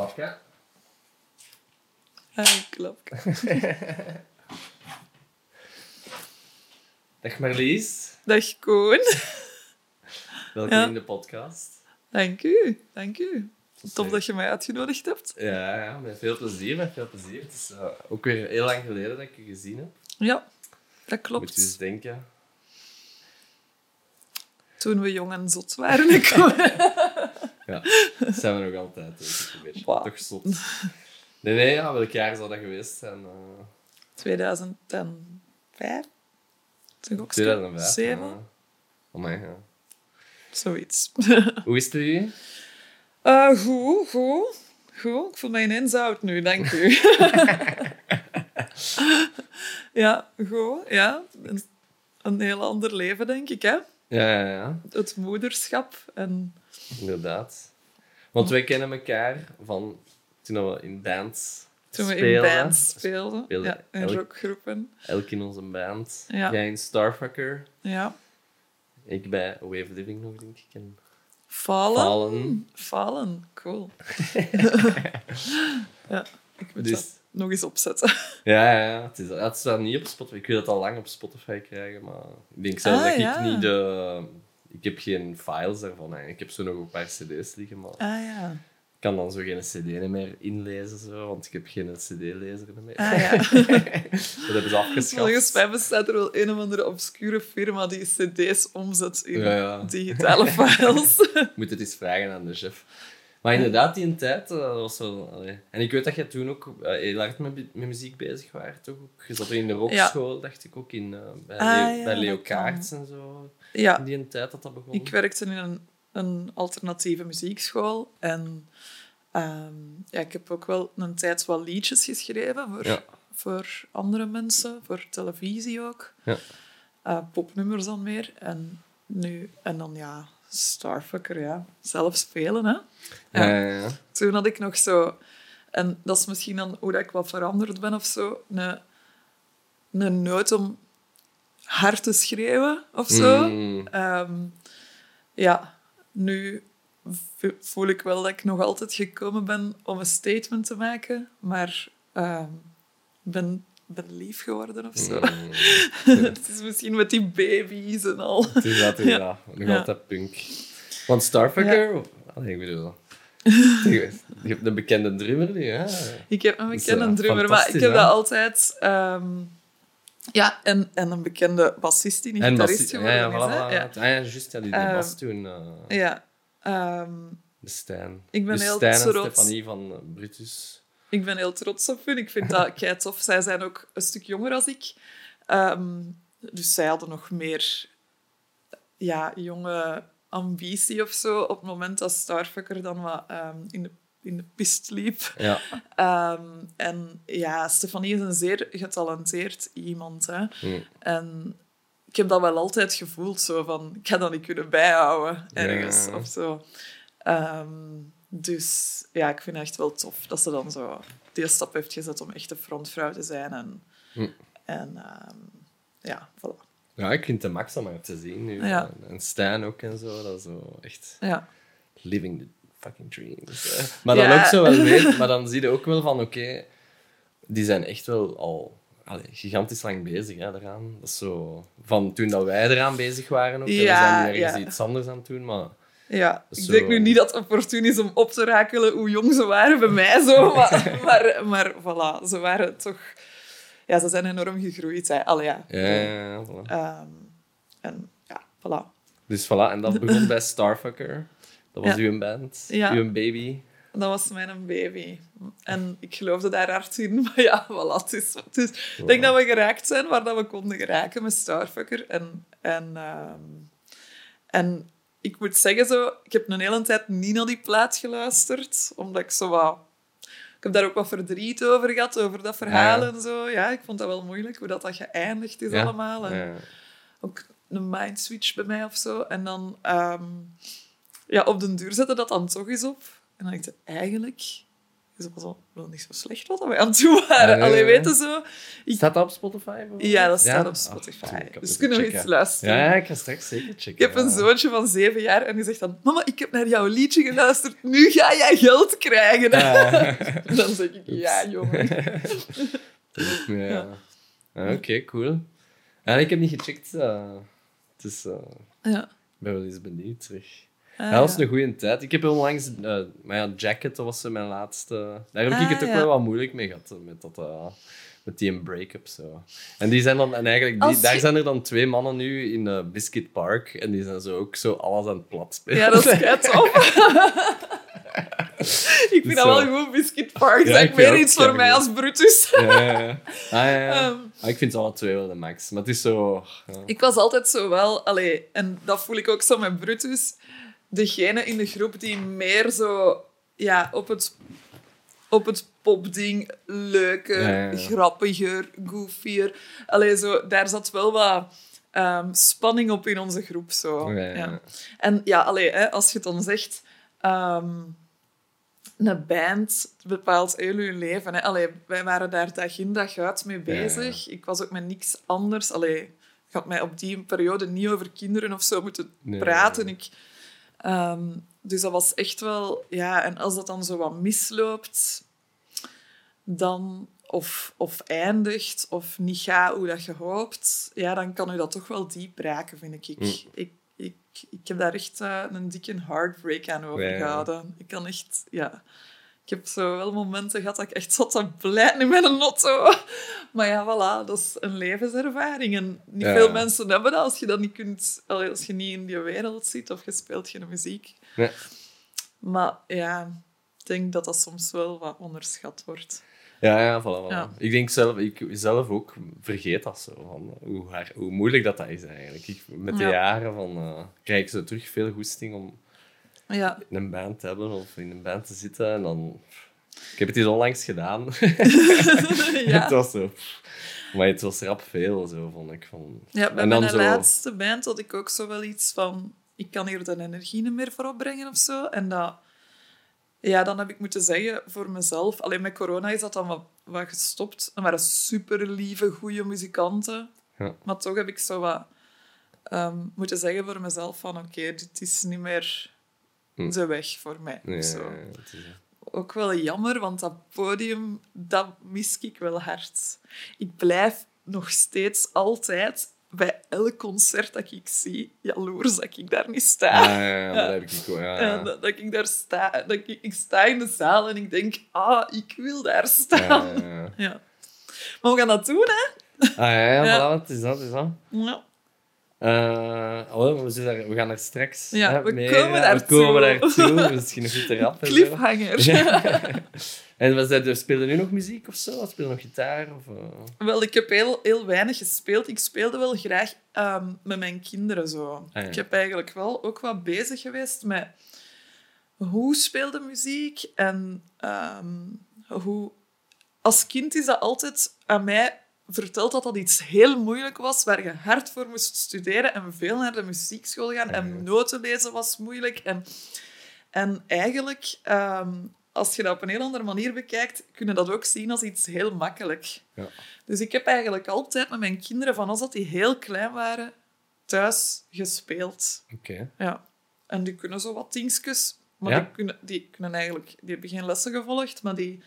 Ah, klap. Dag Marlies. Dag Koen. Welkom Ja. in de podcast. Dank u, dank u. Tof dat je mij uitgenodigd hebt. Ja, ja, met veel plezier, met veel plezier. Het is eh, ook weer heel lang geleden dat ik je gezien heb. Ja, dat Moet klopt. je eens denken. Toen we jong en zot waren. Ja, dat zijn we nog altijd. een beetje. Wauw. Toch zot. Nee, nee, ja, welk jaar zou dat geweest zijn? eh 2005? Toch ook 2005. Zeven? Ja. Oh my, ja. Zoiets. Hoe is het u? Eh, goed, goed. Goed, ik voel mij ineens oud nu, dank u. ja, goed, ja. Een, een heel ander leven, denk ik, hè. Ja, ja, ja. Het moederschap en... Inderdaad. Want wij kennen elkaar van toen we in bands Toen we in speelden. bands speelden. Speelden Ja, in elk- rockgroepen. Elk in onze band. Ja. Jij in Starfucker. Ja. Ik bij of Living nog, denk ik. En Falen. Fallen. Falen, cool. ja, ik moet Dus- dat nog eens opzetten. Ja, ja. Het, is, het staat niet op Spotify. Ik wil het al lang op Spotify krijgen, maar ik denk zelf Ah, dat ja. ik niet de... Ik heb geen files daarvan. hè. Ik heb zo nog een paar cd's liggen, maar Ah ja. ik kan dan zo geen cd meer inlezen, zo, want ik heb geen cd-lezer meer. Ah ja. Dat hebben ze afgeschaft. Volgens mij bestaat er wel een of andere obscure firma die cd's omzet in Ja, ja. digitale files. Moet het eens vragen aan de chef. Maar inderdaad, die tijd, eh, dat was wel... allee. En ik weet dat jij toen ook eh, heel hard met, met muziek bezig was, toch? Je zat in de rockschool, dacht ik ook, in, eh, bij, Ah, Leo, bij Leo. Kaarts en zo. Ja, In die tijd dat dat begon. ik werkte in een, een alternatieve muziekschool. En ehm, ja, ik heb ook wel een tijd wat liedjes geschreven voor, Ja. voor andere mensen, voor televisie ook. Ja. Eh, popnummers dan meer. En nu, en dan ja, Starfucker, ja. Zelf spelen, hè. Ja, ja, ja. Toen had ik nog zo... En dat is misschien dan hoe dat ik wat veranderd ben of zo. Een, een nood om hard te schreeuwen of zo. Mm. Ehm, ja, nu voel ik wel dat ik nog altijd gekomen ben om een statement te maken. Maar ehm, ben, ben lief geworden of zo. Mm. Het is misschien met die baby's en al. Het is dat Ja. inderdaad. Nog Ja. altijd punk. Want Starfucker... Allee, ik bedoel... Je hebt een bekende drummer nu, hè? Ik heb een Dat bekende eh, drummer, maar ik heb dat altijd... ehm, ja, en, en een bekende bassist die een gitarist geworden ja, ja, is. hè. Ja. Ah, ja, juist. Ja, die de Ehm, bas toen... eh, Ja. Ehm, de Stijn. Ik ben heel Stijn en trots. Stefanie van eh, Brutus. ik ben heel trots op hun. Ik vind dat kei tof. Zij zijn ook een stuk jonger als ik. Ehm, dus zij hadden nog meer ja, jonge ambitie of zo op het moment dat Starfucker dan wat ehm, in, de, in de pist liep. Ja. Ehm, en ja, Stefanie is een zeer getalenteerd iemand. Hè. Mm. En ik heb dat wel altijd gevoeld, zo van, ik ga dat niet kunnen bijhouden ergens Ja. of zo. Ehm, dus ja, ik vind het echt wel tof dat ze dan zo die stap heeft gezet om echt de frontvrouw te zijn. En, Hm. en ehm, ja, voilà. Ja, ik vind de max om maar te zien nu. Ja. En- Stijn ook en zo. Dat is zo echt Ja. living the fucking dreams. hè. Maar dan Ja. ook zo wel weet, maar dan zie je ook wel van, oké, die zijn echt wel al allee, gigantisch lang bezig hè, daaraan. Dat is zo, van toen dat wij eraan bezig waren ook. we zijn nu ergens ja. iets anders aan het doen, maar... Ja, ik denk nu niet dat het opportun is om op te rakelen hoe jong ze waren bij mij, zo, maar, maar, maar voilà, ze waren toch... Ja, ze zijn enorm gegroeid. Hè. Allee, ja. Ja, ja, ja, voilà. Ehm, en ja, voilà. Dus voilà, en dat begon bij Starfucker. Dat was uw band, uw baby. Dat was mijn baby. En ik geloofde daar hard in. Maar ja, voilà, het is, het is, ik denk dat we geraakt zijn waar dat we konden geraken met Starfucker. En, en, ehm, en ik moet zeggen, zo, ik heb een hele tijd niet naar die plaat geluisterd. Omdat ik zo wat... Ik heb daar ook wat verdriet over gehad, over dat verhaal Ja. en zo. Ja, ik vond dat wel moeilijk, hoe dat, dat geëindigd is Ja. allemaal. En, Ja. ook een mindswitch bij mij of zo. En dan ehm, ja, op den duur zette dat dan toch eens op. En dan dacht ik, eigenlijk Dus dat was wel, wel niet zo slecht wat we aan het doen waren. Ja, Allee, ja, ja. weten zo. Ik- Staat dat op Spotify? Ja, dat staat op Ah, Spotify. tuurlijk, dus het kunnen we checken. iets luisteren. Ja, ik ga straks zeker checken. Ik heb een zoontje van zeven jaar en die zegt dan... Mama, ik heb naar jouw liedje geluisterd. Nu ga jij geld krijgen. Ja. Dan zeg ik, ja, jongen. Ja. Ah, Oké, cool. Ik heb niet gecheckt. eh, het is, eh, Ja. ik ben wel eens benieuwd terug. Ah, dat was ja. een goede tijd. Ik heb onlangs... eh maar ja, Jacket, dat was mijn laatste... Daar heb ik Ah, het ook ja. wel wat moeilijk mee gehad. Met, dat, eh, met die een break-up zo. En, die zijn dan, en eigenlijk, die, daar zijn er dan twee mannen nu in eh, Biscuit Park. En die zijn zo ook zo alles aan het plat spelen. Ja, dat is tof. ik vind Dus dat wel goed, Biscuit Park. Ja, dat meer iets voor mij als Brutus. Ja, ja, ja. Ah, ja, ja. Ehm, Ah, ik vind ze alle twee wel de max. Maar het is zo... Ja. Ik was altijd zo wel... Allee, en dat voel ik ook zo met Brutus. Degene in de groep die meer zo... Ja, op het, op het popding leuker, Ja, ja, ja. grappiger, goofier. Allee, zo, daar zat wel wat ehm, spanning op in onze groep. Zo. En ja, allee, hè, als je het dan zegt... ehm, een band bepaalt heel je leven. Hè. Allee, wij waren daar dag in dag uit mee bezig. Ik was ook met niks anders. Allee, ik had mij op die periode niet over kinderen of zo moeten Nee. praten. Ik, ehm, dus dat was echt wel... Ja, en als dat dan zo wat misloopt, dan... Of, of eindigt, of niet gaat hoe dat je hoopt, ja, dan kan u dat toch wel diep raken, vind ik. Mm. Ik, ik, ik heb daar echt eh, een dikke heartbreak aan Ja. overgehouden. Ik kan echt... Ja... Ik heb zo wel momenten gehad dat ik echt zat te blijten in mijn auto. Maar ja, voilà, dat is een levenservaring. En niet Ja. veel mensen hebben dat als je dat niet kunt... Als je niet in die wereld zit of je speelt geen muziek. Nee. Maar ja, ik denk dat dat soms wel wat onderschat wordt. Ja, ja, voilà, voilà. Ja. Ik denk zelf, ik zelf ook vergeet dat zo. Van hoe, haar- hoe moeilijk dat, dat is eigenlijk. Ik, met de Ja. jaren van, eh, krijg ik zo terug veel goesting om Ja, in een band hebben of in een band te zitten. En dan... Ik heb het eens onlangs gedaan. ja. het was zo... Maar het was rap veel, zo, vond ik. Van... ja bij En dan mijn zo- laatste band had ik ook zo wel iets van... Ik kan hier de energie niet meer voor opbrengen of zo. En dat... Ja, dan heb ik moeten zeggen voor mezelf... Alleen met corona is dat dan wat, wat gestopt. Er waren super lieve, goede muzikanten. Ja. Maar toch heb ik zo wat ehm, moeten zeggen voor mezelf van... Oké, dit is niet meer Hm. de weg voor mij. Zo. is- ook wel jammer, want dat podium, dat mis ik wel hard. Ik blijf nog steeds altijd, bij elk concert dat ik zie, jaloers dat ik daar niet sta. Ah, ja, ja, dat heb ik ook. Ja, dat, dat ik daar sta. Dat ik, ik sta in de zaal en ik denk, ah, ik wil daar staan. Ja. Maar we gaan dat doen, hè? Ah, ja, ja, Ja. voilà, het is dat, het is dat. Ja. Eh, oh, we, daar, we gaan er straks Ja, hè, we mee, komen daartoe. We komen daartoe. Misschien nog goed rap. Cliffhanger. En was dat, speel je nu nog muziek of zo? Speel je nog gitaar? Of, eh? Wel, ik heb heel, heel weinig gespeeld. Ik speelde wel graag ehm, met mijn kinderen zo. Ah, ja. Ik heb eigenlijk wel ook wat bezig geweest met hoe speelde muziek en ehm, hoe... Als kind is dat altijd aan mij verteld dat dat iets heel moeilijk was, waar je hard voor moest studeren en veel naar de muziekschool gaan. En noten lezen was moeilijk. En, en eigenlijk, ehm, als je dat op een heel andere manier bekijkt, kun je dat ook zien als iets heel makkelijk. Ja. Dus ik heb eigenlijk altijd met mijn kinderen, van als dat die heel klein waren, thuis gespeeld. Oké. Ja. En die kunnen zo wat dingetjes, maar Ja? die, kunnen, die kunnen eigenlijk... Die hebben geen lessen gevolgd, maar die...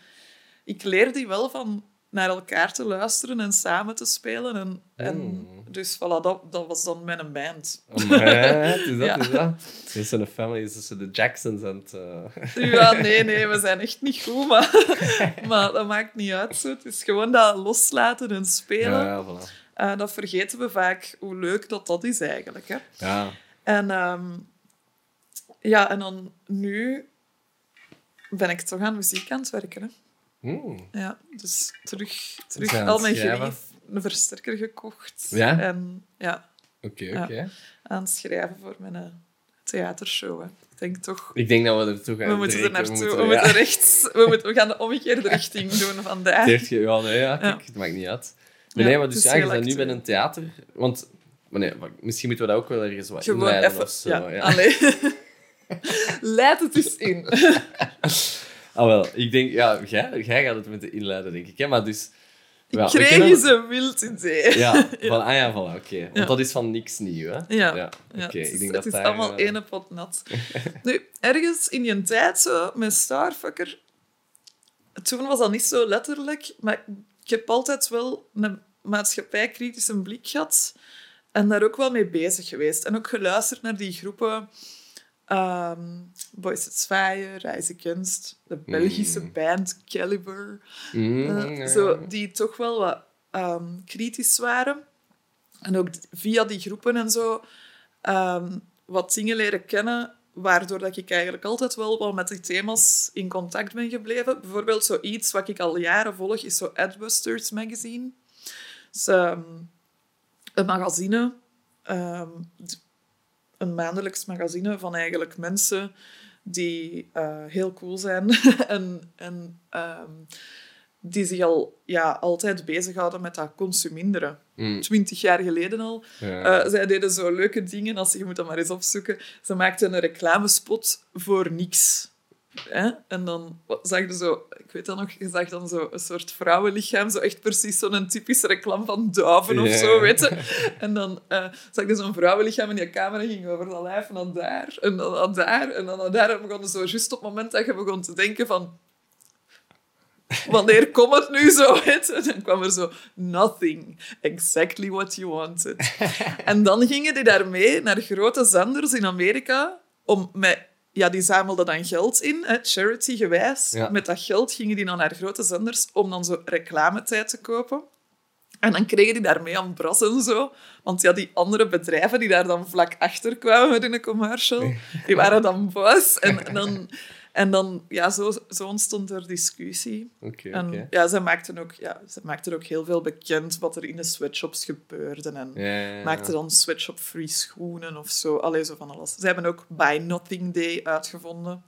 Ik leer die wel van naar elkaar te luisteren en samen te spelen. En, en Mm. dus voilà, dat, dat was dan mijn band. Oh, het is dat, Ja. is dat. Is een family, tussen de Jacksons en het... eh, Ja, nee, nee, we zijn echt niet goed, maar, maar dat maakt niet uit. Zo. Het is gewoon dat loslaten en spelen. Ja, ja, voilà. Eh, dat vergeten we vaak, hoe leuk dat dat is eigenlijk. Hè? Ja. En, ehm, ja, en dan nu ben ik toch aan muziek aan het werken. Hè? Mm. Ja, dus terug, terug Zijn al mijn gerief, een versterker gekocht. Ja? En ja, Oké, Ja. oké. aan het schrijven voor mijn eh, theatershow. Hè. Ik denk toch... Ik denk dat we er toch gaan. We moeten er naartoe. we We, moeten- moeten ja. rechts, we, moeten, we gaan de omgekeerde richting doen vandaag. Direct ge- Ja, nee, ja, kijk, het maakt niet uit. Ja, nee, maar het dus is ja, je bent nu bij een theater. Want, maar nee, maar misschien moeten we dat ook wel ergens wat Gewoon inleiden even... of zo. ja. Leid het eens in. Ah, wel. Ik denk, ja, jij, jij gaat het moeten inleiden, denk ik. Hè? Maar dus... Ik ja, kreeg kennen- eens een wild idee. Ja, Van, ah ja, voilà, oké. Want Ja. dat is van niks nieuw, hè? Ja, oké. het Ik is, denk het dat is daar, allemaal eh, ene pot nat. nu, ergens in je tijd zo, met Starfucker... Toen was dat niet zo letterlijk, maar ik heb altijd wel een maatschappijkritische blik gehad en daar ook wel mee bezig geweest. En ook geluisterd naar die groepen... ehm Boys It's Fire, Reizen Kunst, de Belgische Mm. band Caliber... mm, Eh, ja. zo, die toch wel wat ehm, kritisch waren. En ook via die groepen en zo ehm, wat dingen leren kennen, waardoor dat ik eigenlijk altijd wel wat met die thema's in contact ben gebleven. Bijvoorbeeld zoiets wat ik al jaren volg, is zo Adbusters Magazine. Dus, een magazine, d- een maandelijks magazine van eigenlijk mensen die eh, heel cool zijn en, en ehm, die zich al ja, altijd bezighouden met dat consuminderen. Mm, Twintig jaar geleden al. ja. Eh, zij deden zo leuke dingen, als je, je moet dat maar eens opzoeken. Ze maakten een reclamespot voor niks. Hè? En dan zag je zo, ik weet dat nog, je zag dan zo een soort vrouwenlichaam, zo echt precies zo'n typische reclame van duiven of zo, weet je. En dan eh, zag je zo'n vrouwenlichaam en die camera ging over dat lijf en dan daar, en dan daar, en dan daar. En begon zo, juist op het moment dat je begon te denken van... Wanneer komt het nu zo? weet je? Dan kwam er zo... Nothing. Exactly what you wanted. En dan gingen die daarmee naar grote zenders in Amerika om met... Ja, die zamelden dan geld in, charity-gewijs. Ja. Met dat geld gingen die dan naar grote zenders om dan zo reclametijd te kopen. En dan kregen die daarmee aan bras en zo. Want ja, die andere bedrijven die daar dan vlak achter kwamen met in een commercial, die waren dan boos. En, en dan, en dan ja, zo, zo ontstond er discussie. Oké, En ja, ze maakten, ook, ja, ze maakten ook heel veel bekend wat er in de sweatshops gebeurde. En Ja, maakten dan sweatshop-free schoenen of zo. Allee, zo van alles. Ze hebben ook Buy Nothing Day uitgevonden.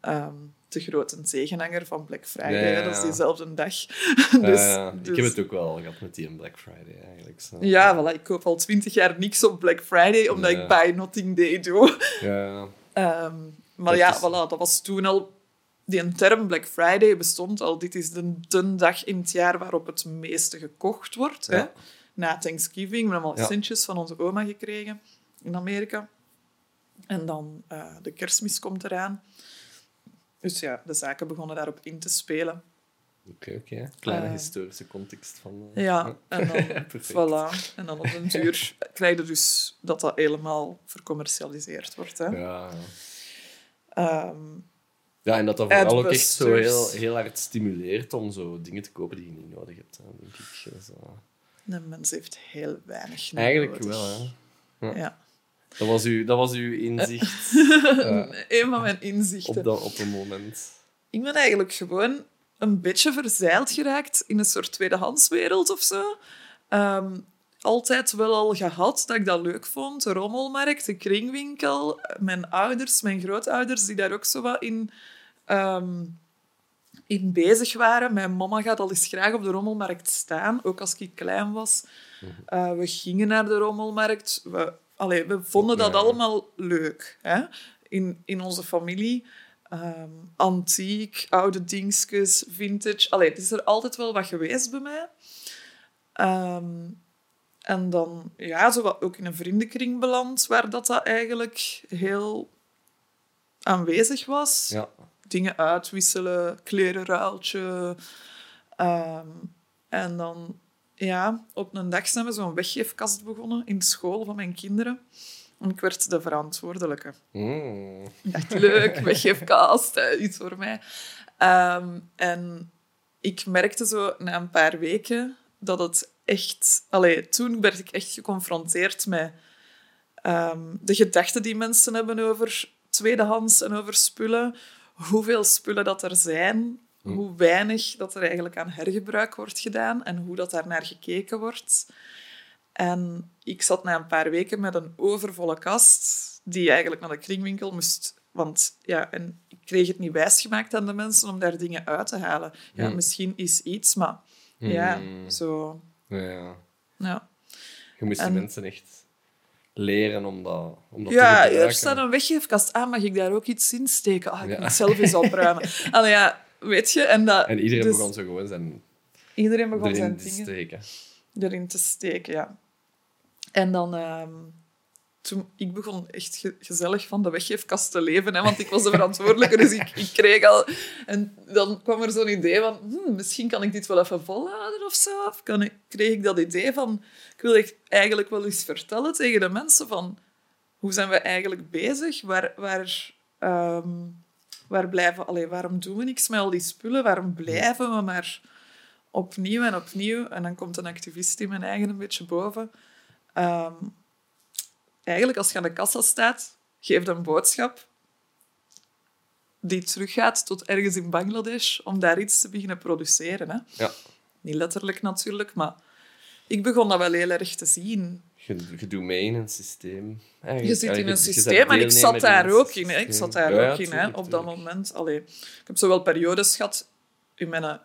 Ehm, de grote tegenhanger van Black Friday. Ja, ja, hè, Dat is diezelfde dag. Dus, ja. dus- Ik heb het ook wel gehad met die in Black Friday, eigenlijk. Zo. Ja, voilà, ik koop al twintig jaar niks op Black Friday, omdat ik Buy Nothing Day doe. Ehm, maar ja, is- voilà, dat was toen al... Die term Black Friday bestond al. Dit is de, de dag in het jaar waarop het meeste gekocht wordt. Hè? Na Thanksgiving. We hebben al Ja. centjes van onze oma gekregen in Amerika. En dan eh, de kerstmis komt eraan. Dus ja, de zaken begonnen daarop in te spelen. Oké, oké. Kleine Eh. historische context van... eh, Ja, en dan, voilà. En dan op den duur krijg je dus dat dat helemaal vercommercialiseerd wordt. Hè? Ja, ja. Ehm, Ja, en dat dat vooral ook echt zo heel, heel hard stimuleert om zo dingen te kopen die je niet nodig hebt, hè, denk ik. Eh, een mens heeft heel weinig eigenlijk nodig. wel, hè. Ja. Dat was, uw, dat was uw inzicht Ja. Een van mijn inzichten. op, dat, op een moment. Ik ben eigenlijk gewoon een beetje verzeild geraakt in een soort tweedehandswereld of zo. Ehm, altijd wel al gehad dat ik dat leuk vond. De rommelmarkt, de kringwinkel. Mijn ouders, mijn grootouders, die daar ook zo wat in, ehm, in bezig waren. Mijn mama gaat al eens graag op de rommelmarkt staan, ook als ik klein was. Eh, we gingen naar de rommelmarkt. We, allee, we vonden dat Ja. allemaal leuk hè? In, in onze familie. Ehm, antiek, oude dingetjes, vintage. Allee, het is er altijd wel wat geweest bij mij. Ehm, en dan, ja, zo wat ook in een vriendenkring beland, waar dat, dat eigenlijk heel aanwezig was. Ja. Dingen uitwisselen, klerenruiltje. Ehm, en dan, ja, op een dag zijn we zo'n weggeefkast begonnen in de school van mijn kinderen. En ik werd de verantwoordelijke. Mm. Ik dacht, leuk, weggeefkast, hè, iets voor mij. Ehm, en ik merkte zo na een paar weken dat het echt... Allee, toen werd ik echt geconfronteerd met ehm, de gedachten die mensen hebben over tweedehands en over spullen. Hoeveel spullen dat er zijn. Hoe weinig dat er eigenlijk aan hergebruik wordt gedaan en hoe dat daar naar gekeken wordt. En ik zat na een paar weken met een overvolle kast, die eigenlijk naar de kringwinkel moest. Want ja, en ik kreeg het niet wijsgemaakt aan de mensen om daar dingen uit te halen. Ja, Hmm. misschien is iets, maar ja, Hmm. zo. Ja. Ja. Je moest die En- mensen echt leren om dat, om dat Ja, te er staat een weggeefkast aan. Mag ik daar ook iets in steken? Ah, ik Ja. moet zelf eens opruimen. Allee, ja, weet je. En, dat, En iedereen dus begon zo gewoon zijn iedereen begon zijn erin te dingen steken. erin te steken, ja. En dan... ehm, toen, ik begon echt ge- gezellig van de weggeefkast te leven, hè, want ik was de verantwoordelijke, dus ik, ik kreeg al... En dan kwam er zo'n idee van, hmm, misschien kan ik dit wel even volhouden of zo. Of kan ik, kreeg ik dat idee van, ik wil echt eigenlijk wel eens vertellen tegen de mensen van, hoe zijn we eigenlijk bezig? Waar, waar, ehm, waar blijven... Allee, waarom doen we niks met al die spullen? Waarom blijven we maar opnieuw en opnieuw? En dan komt een activist in mijn eigen een beetje boven. Ehm, eigenlijk, als je aan de kassa staat, geef een boodschap die teruggaat tot ergens in Bangladesh om daar iets te beginnen produceren. Hè? Ja. Niet letterlijk natuurlijk, maar ik begon dat wel heel erg te zien. Je, je doet mee in een systeem. eigenlijk. Je zit in een systeem en ik zat daar ook in. Hè. Ik zat daar Ja, ook in hè, op dat moment. Allee, ik heb zo wel periodes gehad in mijn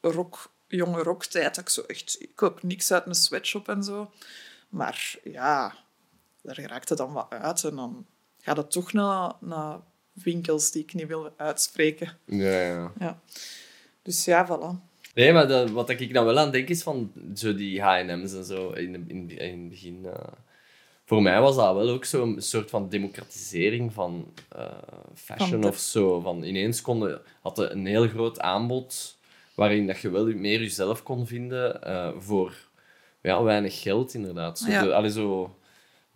rock, jonge rocktijd dat ik zo echt... Ik koop niks uit een sweatshop en zo. Maar ja, daar raakte dan wat uit. En dan gaat het toch naar, naar winkels die ik niet wil uitspreken. Ja, ja. Ja. Dus ja, voilà. Nee, maar dat, wat ik dan wel aan denk is van zo die H&M's en zo in, in, in het begin. eh, voor mij was dat wel ook zo'n soort van democratisering van eh, fashion Van de- of zo. Van ineens konden, had je een heel groot aanbod waarin dat je wel meer jezelf kon vinden eh, voor ja, weinig geld, inderdaad. Zo Ja. de, allee, zo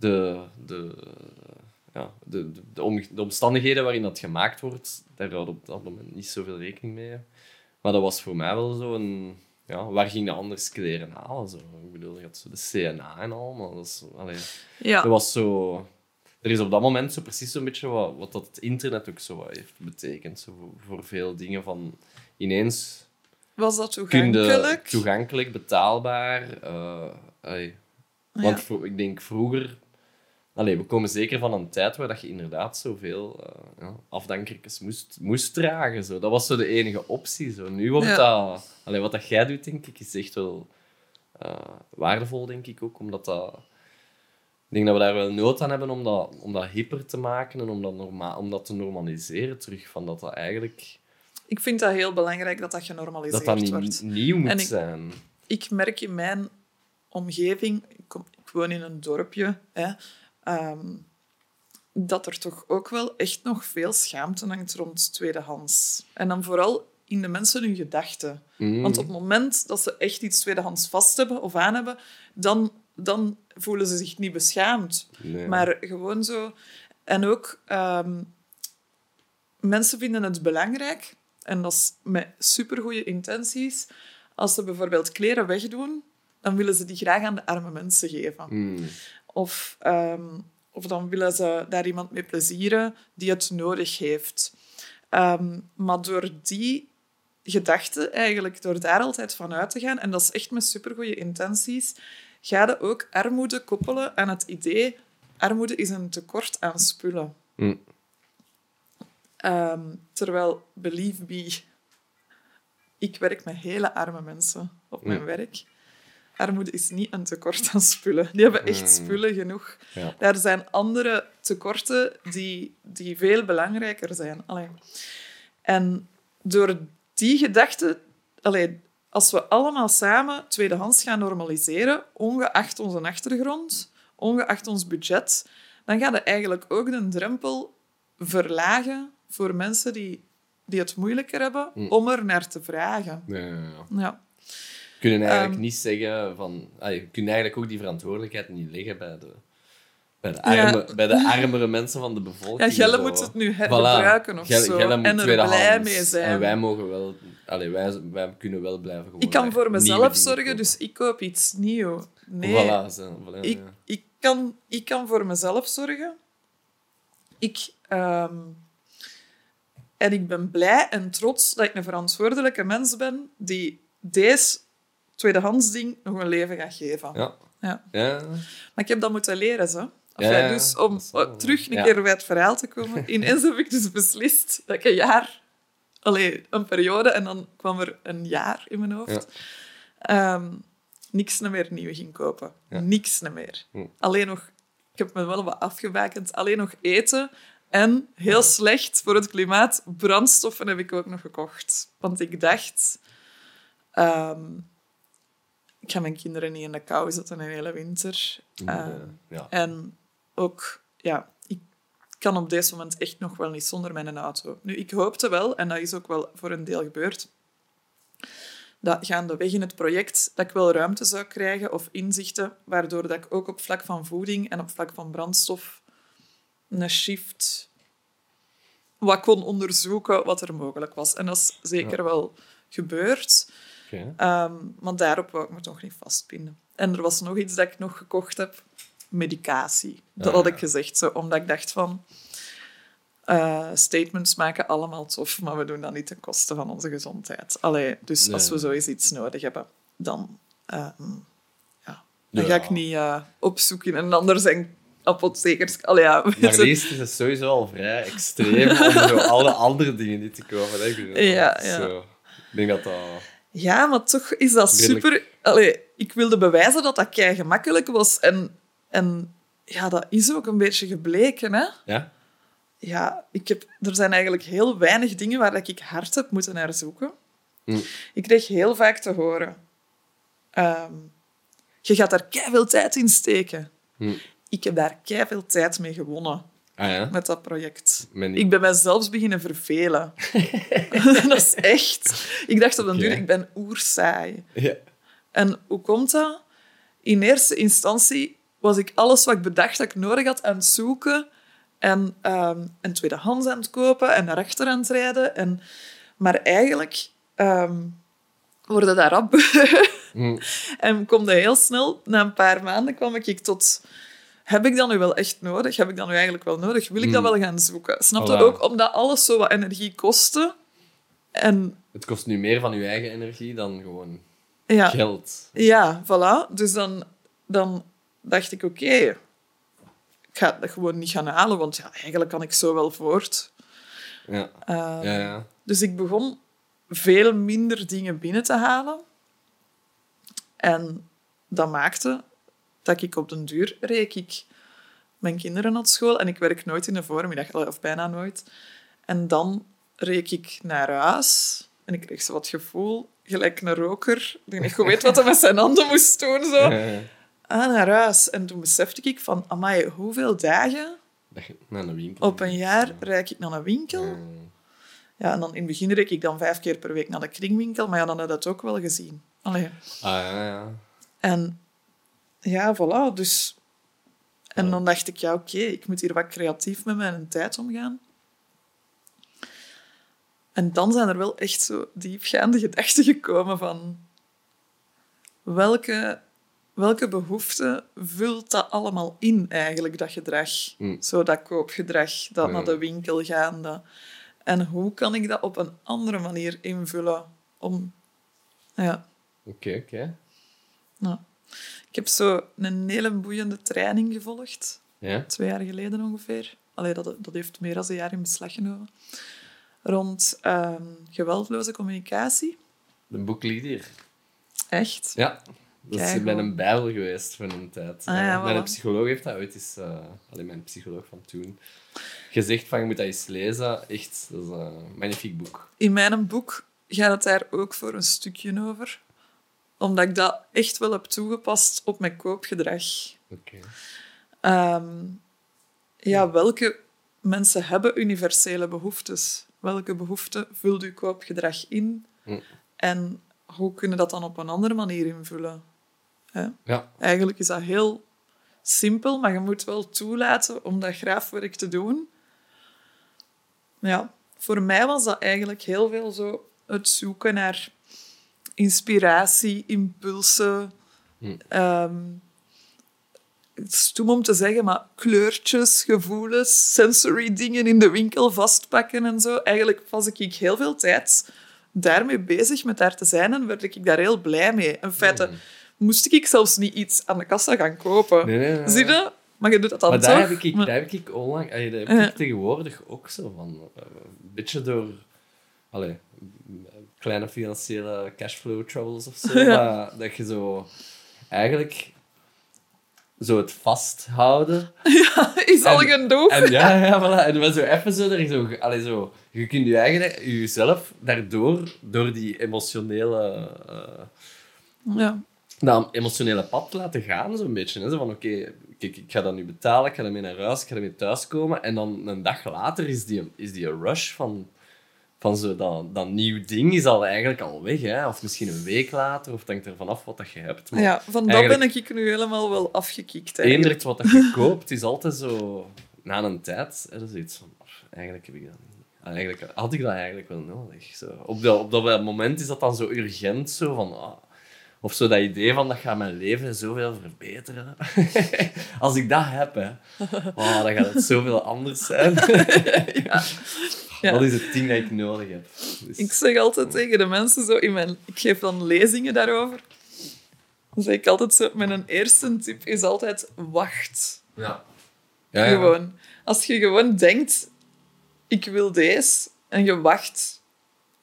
de, de, ja, de, de, de, om- de omstandigheden waarin dat gemaakt wordt, daar houdt op dat moment niet zoveel rekening mee. Maar dat was voor mij wel zo een... Ja, waar ging je anders kleren halen? Zo? Ik bedoel, je had zo de CNA en al, maar dat, is, allee, Ja. dat was zo... Er is op dat moment zo precies zo'n beetje wat, wat dat het internet ook zo wat heeft betekend. Zo voor, voor veel dingen van... Ineens Was dat toegankelijk? toegankelijk, betaalbaar. eh, allee. Want Ja. vro- ik denk vroeger... Allee, we komen zeker van een tijd waar dat je inderdaad zoveel eh ja, afdankertjes moest, moest dragen. Zo. Dat was zo de enige optie. Zo. Nu wordt Ja. dat... Allee, wat dat jij doet, denk ik, is echt wel eh, waardevol, denk ik ook. Omdat dat... Ik denk dat we daar wel nood aan hebben om dat, om dat hipper te maken en om dat, norma om dat te normaliseren terug. Van dat dat eigenlijk... Ik vind dat heel belangrijk dat dat Dat genormaliseerd dat niet wordt. nieuw moet ik- zijn. ik merk in mijn omgeving, ik, kom, ik woon in een dorpje, hè, ehm, dat er toch ook wel echt nog veel schaamte hangt rond tweedehands. En dan vooral in de mensen hun gedachten. Mm. Want op het moment dat ze echt iets tweedehands vast hebben of aan hebben, dan, dan voelen ze zich niet beschaamd. Nee. Maar gewoon zo. En ook, ehm, mensen vinden het belangrijk, en dat is met supergoeie intenties, als ze bijvoorbeeld kleren wegdoen, dan willen ze die graag aan de arme mensen geven. Mm. Of, ehm, of dan willen ze daar iemand mee plezieren die het nodig heeft. Ehm, maar door die gedachte, eigenlijk door daar altijd van uit te gaan, en dat is echt met supergoeie intenties, ga je ook armoede koppelen aan het idee armoede is een tekort aan spullen. Mm. Ehm, terwijl, believe me, ik werk met hele arme mensen op mijn Mm. werk. Armoede is niet een tekort aan spullen. Die hebben echt Mm. spullen genoeg. Ja. Daar zijn andere tekorten die, die veel belangrijker zijn. Allee. En door die gedachte... Allee, als we allemaal samen tweedehands gaan normaliseren, ongeacht onze achtergrond, ongeacht ons budget, dan gaat het eigenlijk ook de drempel verlagen voor mensen die, die het moeilijker hebben Mm. om er naar te vragen. Ja, ja, ja. Ja. Kunnen eigenlijk Ehm. niet zeggen van... Je kunt eigenlijk ook die verantwoordelijkheid niet leggen bij de, bij de, Ja. arme, bij de armere mensen van de bevolking. Ja, Gelle moet het nu Voilà. herbruiken of Gelle- zo. Gelle en er blij mee zijn. En wij mogen wel... Allee, wij, wij kunnen wel blijven gewoon Ik kan voor mezelf zorgen, kopen. dus ik koop iets nieuw. Nee, Voilà, zo, voilà, ik, ja. ik, kan, ik kan voor mezelf zorgen. Ik, ehm, en ik ben blij en trots dat ik een verantwoordelijke mens ben die deze tweedehands ding nog een leven gaat geven. Ja. Ja. Ja. Maar ik heb dat moeten leren, zo. Of Ja, dus om wel- terug een keer bij het verhaal te komen. Ineens heb ik dus beslist dat ik een jaar... Allee, een periode, en dan kwam er een jaar in mijn hoofd. Ehm, niks meer nieuw ging kopen. Niks meer. Hm. Alleen nog heb me wel wat afgebakend. Alleen nog eten. En, heel slecht voor het klimaat, brandstoffen heb ik ook nog gekocht. Want ik dacht... ehm, ik ga mijn kinderen niet in de kou zetten een hele winter. Eh, Eh, ja. en ook, ja, ik kan op deze moment echt nog wel niet zonder mijn auto. Nu, ik hoopte wel, en dat is ook wel voor een deel gebeurd, dat gaandeweg in het project dat ik wel ruimte zou krijgen of inzichten, waardoor dat ik ook op vlak van voeding en op vlak van brandstof een shift wat kon onderzoeken wat er mogelijk was. En dat is zeker wel gebeurd. Oké. Ehm, maar daarop wou ik me toch niet vastpinnen. En er was nog iets dat ik nog gekocht heb. Medicatie. Dat Ah, had ik gezegd, zo, omdat ik dacht van... eh, statements maken allemaal tof, maar we doen dat niet ten koste van onze gezondheid. Allee, dus Nee. als we zo eens iets nodig hebben, dan, ehm, ja, dan ga Ja. ik niet eh, opzoeken in een ander zijn apothekers... Allee, ja, Maar liefst is het sowieso al vrij extreem om zo alle andere dingen niet te kopen. Hè. Ik bedoel, Ja, ja. Zo. Ik denk dat dat... Ja, maar toch is dat super... Allee, ik wilde bewijzen dat dat kei gemakkelijk was. En, en ja, dat is ook een beetje gebleken. Hè? Ja? Ja, ik heb, er zijn eigenlijk heel weinig dingen waar dat ik hard heb moeten naar zoeken. Hm. Ik kreeg heel vaak te horen... ehm, je gaat daar kei veel tijd in steken. Hm. Ik heb daar kei veel tijd mee gewonnen Ah ja? met dat project. Mijn- Ik ben mezelf beginnen vervelen. dat is echt... Ik dacht op den Oké. duur, ik ben oersaai. Ja. En hoe komt dat? In eerste instantie was ik alles wat ik bedacht dat ik nodig had aan het zoeken en ehm een tweedehands aan het kopen en naar achter aan het rijden. En, maar eigenlijk ehm worden daar rap Hm. en kom heel snel, na een paar maanden, kwam ik tot... Heb ik dat nu wel echt nodig? Heb ik dat nu eigenlijk wel nodig? Wil ik dat Hmm. wel gaan zoeken? Snap je Voilà. ook? Omdat alles zo wat energie kostte. En Het kost nu meer van je eigen energie dan gewoon ja, geld. Ja, voilà. Dus dan, dan dacht ik, oké, ik ga dat gewoon niet gaan halen, want ja, eigenlijk kan ik zo wel voort. Ja. Ehm, Ja, ja. Dus ik begon veel minder dingen binnen te halen. En dat maakte dat ik op den duur reek ik mijn kinderen naar school en ik werk nooit in de voormiddag, of bijna nooit. En dan reek ik naar huis en ik kreeg zo wat gevoel, gelijk een roker, die niet goed weet wat hij met zijn handen moest doen. Zo. Ja. Ah, naar huis. En toen besefte ik van, amai, hoeveel dagen naar een winkel op een jaar reik ik naar een winkel? Ja. En dan in het begin reek ik dan vijf keer per week naar de kringwinkel, maar ja, dan had dat ook wel gezien. Allee. Ah, ja, ja. En ja, voilà, dus... En Ja. dan dacht ik, ja, oké, ik moet hier wat creatief met mijn tijd omgaan. En dan zijn er wel echt zo diepgaande gedachten gekomen van... Welke, welke behoefte vult dat allemaal in, eigenlijk, dat gedrag? Mm. Zo dat koopgedrag, dat Ja. naar de winkel gaan. Dat... En hoe kan ik dat op een andere manier invullen om... Ja, Oké, oké. nou, ik heb zo een hele boeiende training gevolgd, Ja? twee jaar geleden ongeveer. Allee, dat, dat heeft meer dan een jaar in beslag genomen. Rond ehm, geweldloze communicatie. De boek ligt hier. Echt. Ja. Dat is Keigoed. bij een bijbel geweest voor een tijd. Ah, ja, Eh, mijn voilà. psycholoog heeft dat ooit eens... eh alleen mijn psycholoog van toen... Gezegd van, je moet dat eens lezen. Echt, dat is een magnifiek boek. In mijn boek gaat het daar ook voor een stukje over. Omdat ik dat echt wel heb toegepast op mijn koopgedrag. Oké. Ehm, ja, welke mensen hebben universele behoeftes? Welke behoeften vult uw koopgedrag in? Hm. En hoe kunnen dat dan op een andere manier invullen? Hè? Ja. Eigenlijk is dat heel simpel, maar je moet wel toelaten om dat graafwerk te doen. Ja, voor mij was dat eigenlijk heel veel zo het zoeken naar inspiratie, impulsen. Hm. ehm, het is stom om te zeggen, maar kleurtjes, gevoelens, sensory dingen in de winkel vastpakken en zo. Eigenlijk was ik heel veel tijd daarmee bezig met daar te zijn en werd ik daar heel blij mee. In feite Mm. moest ik zelfs niet iets aan de kassa gaan kopen. Nee, nee, nee. Zie je? Maar je doet dat dan Maar toch? daar heb ik, Maar- daar heb ik onlangs... allee, daar heb Ja. ik tegenwoordig ook zo van... eh, Een beetje door... Allee, kleine financiële cashflow troubles of zo. Ja. maar dat je zo... Eigenlijk... zo het vasthouden. Is al En- gedoe. En ja, ja, voilà. En dan zo even zo, zo, allee, zo... Je kunt je eigen, jezelf daardoor, door die emotionele... eh, Ja. dat emotionele pad laten gaan, zo'n beetje. Hè? Zo van, oké, kijk, ik ga dat nu betalen, ik ga ermee naar huis, ik ga ermee thuiskomen. En dan een dag later is die, is die rush van, van zo dat, dat nieuw ding is al eigenlijk al weg. Hè? Of misschien een week later, of hangt er vanaf wat dat je hebt. Maar ja, van dat ben ik nu helemaal wel afgekikt. eenderd wat dat je koopt, is altijd zo... Na een tijd, hè, dat is iets van... Eigenlijk heb ik dat niet. Ah, Eigenlijk had ik dat eigenlijk wel nodig. Zo. Op, dat, op dat moment is dat dan zo urgent, zo van... ah, of zo dat idee van, dat gaat mijn leven zoveel verbeteren. Als ik dat heb, hè, oh, dan gaat het zoveel anders zijn. Ja. Dat is het ding dat ik nodig heb. Dus- Ik zeg altijd tegen de mensen zo in mijn... Ik geef dan lezingen daarover. Dan zeg ik altijd zo... Mijn eerste tip is altijd wacht. ja. Ja, ja. Gewoon. Als je gewoon denkt... Ik wil deze. En je wacht...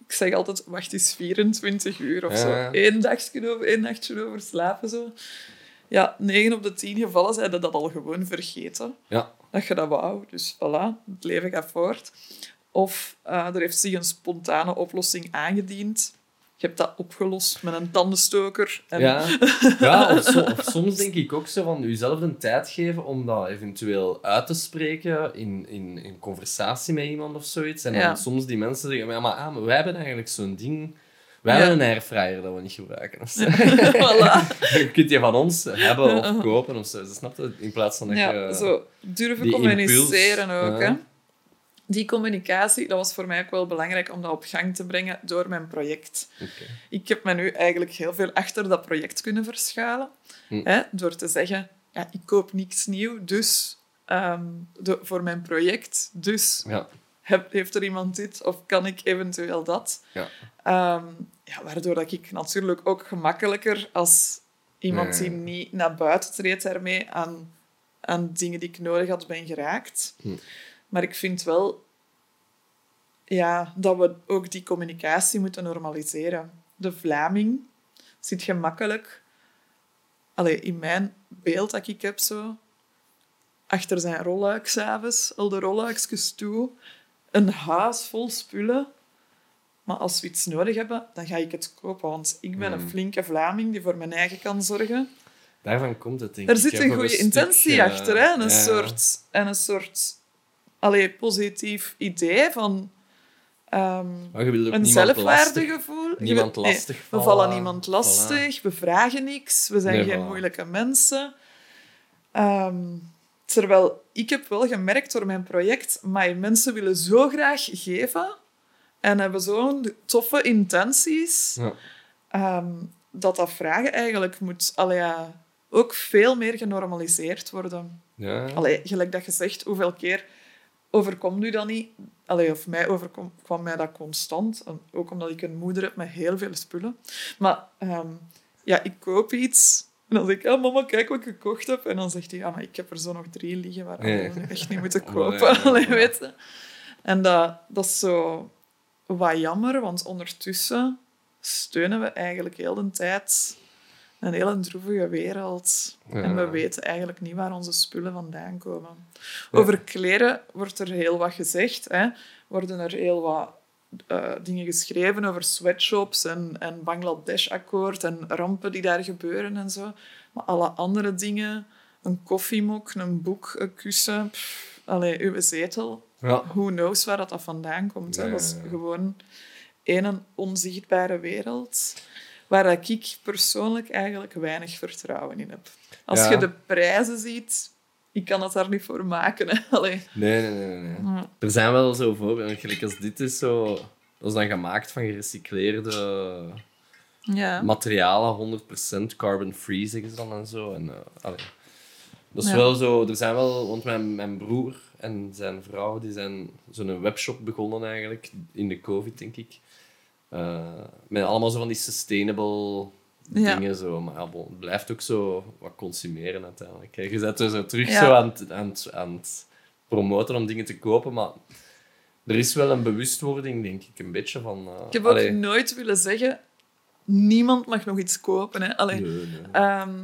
Ik zeg altijd, wacht eens 24 uur of Ja, zo. Eén dagje over, één nachtje over slapen, zo. Ja, 9 op de 10 gevallen zijn dat al gewoon vergeten. Ja. dat je dat wou. Dus voilà, het leven gaat voort. Of eh, er heeft zich een spontane oplossing aangediend. Je hebt dat opgelost met een tandenstoker. En Ja, ja of, so- of soms denk ik ook zo van jezelf een tijd geven om dat eventueel uit te spreken in, in, in conversatie met iemand of zoiets. En dan Ja. soms die mensen zeggen, ja, maar, ah, maar wij hebben eigenlijk zo'n ding... Wij Ja. hebben een airfryer dat we niet gebruiken. Voilà. je kunt die van ons hebben of kopen of zo. Snap je? In plaats van dat Ja, je... zo durven communiceren impuls, ook. ja. Hè. Die communicatie, dat was voor mij ook wel belangrijk om dat op gang te brengen door mijn project. Ik heb me nu eigenlijk heel veel achter dat project kunnen verschuilen. Hm. Hè, door te zeggen, ja, ik koop niks nieuw, dus ehm, de, voor mijn project, dus Ja. heb, heeft er iemand dit of kan ik eventueel dat? Ja. Ehm, ja, waardoor dat ik natuurlijk ook gemakkelijker als iemand die niet naar buiten treedt daarmee aan, aan dingen die ik nodig had, ben geraakt. Hm. Maar ik vind wel ja, dat we ook die communicatie moeten normaliseren. De Vlaming zit gemakkelijk, allee, in mijn beeld dat ik heb zo, achter zijn rolluik s'avonds, al de rolluikjes toe, een huis vol spullen. Maar als we iets nodig hebben, dan ga ik het kopen. Want ik ben een Mm. flinke Vlaming die voor mijn eigen kan zorgen. Daarvan komt het, denk Er ik. zit hè, een goede intentie achter. Hè? En, een ja. soort, en een soort allee, positief idee van Maar je wil ook een zelfwaardegevoel. Niemand wil- nee, lastig we vallen. vallen niemand Voilà. lastig, we vragen niks, we zijn Nee, geen voilà. moeilijke mensen. Ehm, terwijl ik heb wel gemerkt door mijn project, maar mensen willen zo graag geven en hebben zo'n toffe intenties, Ja. ehm, dat dat vragen eigenlijk moet allee, ja, ook veel meer genormaliseerd worden. Ja. Allee, gelijk dat je zegt, hoeveel keer overkomt u dat niet? Allee, of mij overkwam kwam mij dat constant. En ook omdat ik een moeder heb met heel veel spullen. Maar ehm, ja, ik koop iets. En dan zeg ik, oh, mama, kijk wat ik gekocht heb. En dan zegt hij, ja, maar ik heb er zo nog drie liggen waar we echt niet moeten kopen. Allee, weet je. En dat, dat is zo wat jammer, want ondertussen steunen we eigenlijk heel de tijd een hele droevige wereld. Ja. En we weten eigenlijk niet waar onze spullen vandaan komen. Ja. Over kleren wordt er heel wat gezegd. Hè. Worden er heel wat eh, dingen geschreven over sweatshops en, en Bangladesh-akkoord en rampen die daar gebeuren en zo. Maar alle andere dingen, een koffiemok, een boek, een kussen, pff, allee, uw zetel, Ja. who knows waar dat, dat vandaan komt. Hè. Dat is gewoon een onzichtbare wereld waar dat ik persoonlijk eigenlijk weinig vertrouwen in heb. Als Ja. je de prijzen ziet, ik kan het daar niet voor maken. Hè. Nee, nee, nee, nee. Mm. Er zijn wel zo voorbeelden, gelijk als dit is zo... Dat is dan gemaakt van gerecycleerde Ja. materialen, 100% carbon-free, zeggen ze dan en zo. En, eh. Dat is Ja. wel zo... Er zijn wel... Want mijn, mijn broer en zijn vrouw, die zijn zo'n webshop begonnen eigenlijk, in de covid, denk ik. Eh, met allemaal zo van die sustainable Ja. dingen zo. Maar ja, bon, het blijft ook zo wat consumeren uiteindelijk. hè. Je zet er zo terug Ja. zo aan het, aan, het, aan het promoten om dingen te kopen, maar er is wel een bewustwording, denk ik, een beetje van... eh, Ik heb ook allee, nooit willen zeggen, niemand mag nog iets kopen. Hè. Allee. nee, nee. Ehm,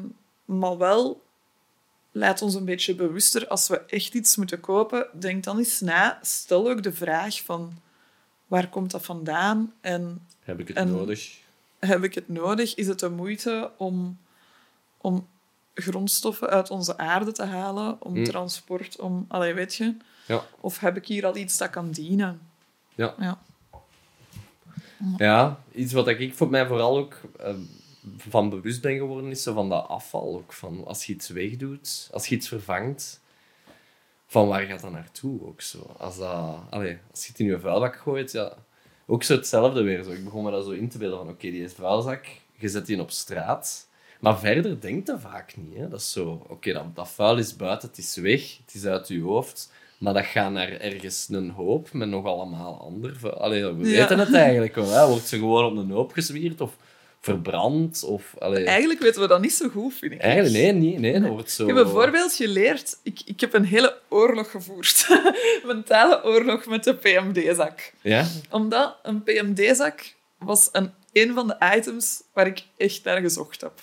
maar wel, laat ons een beetje bewuster, als we echt iets moeten kopen, denk dan eens na. Stel ook de vraag van, waar komt dat vandaan? En Heb ik het En- nodig? heb ik het nodig? Is het de moeite om, om grondstoffen uit onze aarde te halen? Om Mm. transport, om... Allee, weet je? Ja. Of heb ik hier al iets dat kan dienen? Ja. Ja. Ja, iets wat ik voor mij vooral ook eh, van bewust ben geworden, is zo van dat afval. Ook van als je iets wegdoet, als je iets vervangt, van waar gaat dat naartoe ook zo? Als, dat, allee, als je het in je vuilbak gooit, ja, ook zo hetzelfde weer. Zo. Ik begon me dat zo in te beelden van, oké, die is vuilzak, je zet die op straat. Maar verder denkt dat vaak niet. Hè? Dat is zo, oké, dat, dat vuil is buiten, het is weg, het is uit je hoofd. Maar dat gaat naar ergens een hoop met nog allemaal ander vuil. Allee, we Ja. weten het eigenlijk wel. Hè? Wordt ze gewoon op een hoop gezwierd of verbrand? Of, allee, Eigenlijk weten we dat niet zo goed, vind ik. eigenlijk, nee, nee, nee, dat wordt zo... Ik heb bijvoorbeeld geleerd... Ik, ik heb een hele oorlog gevoerd. Mentale oorlog met de PMD-zak. Ja? Omdat een PMD-zak was een, een van de items waar ik echt naar gezocht heb.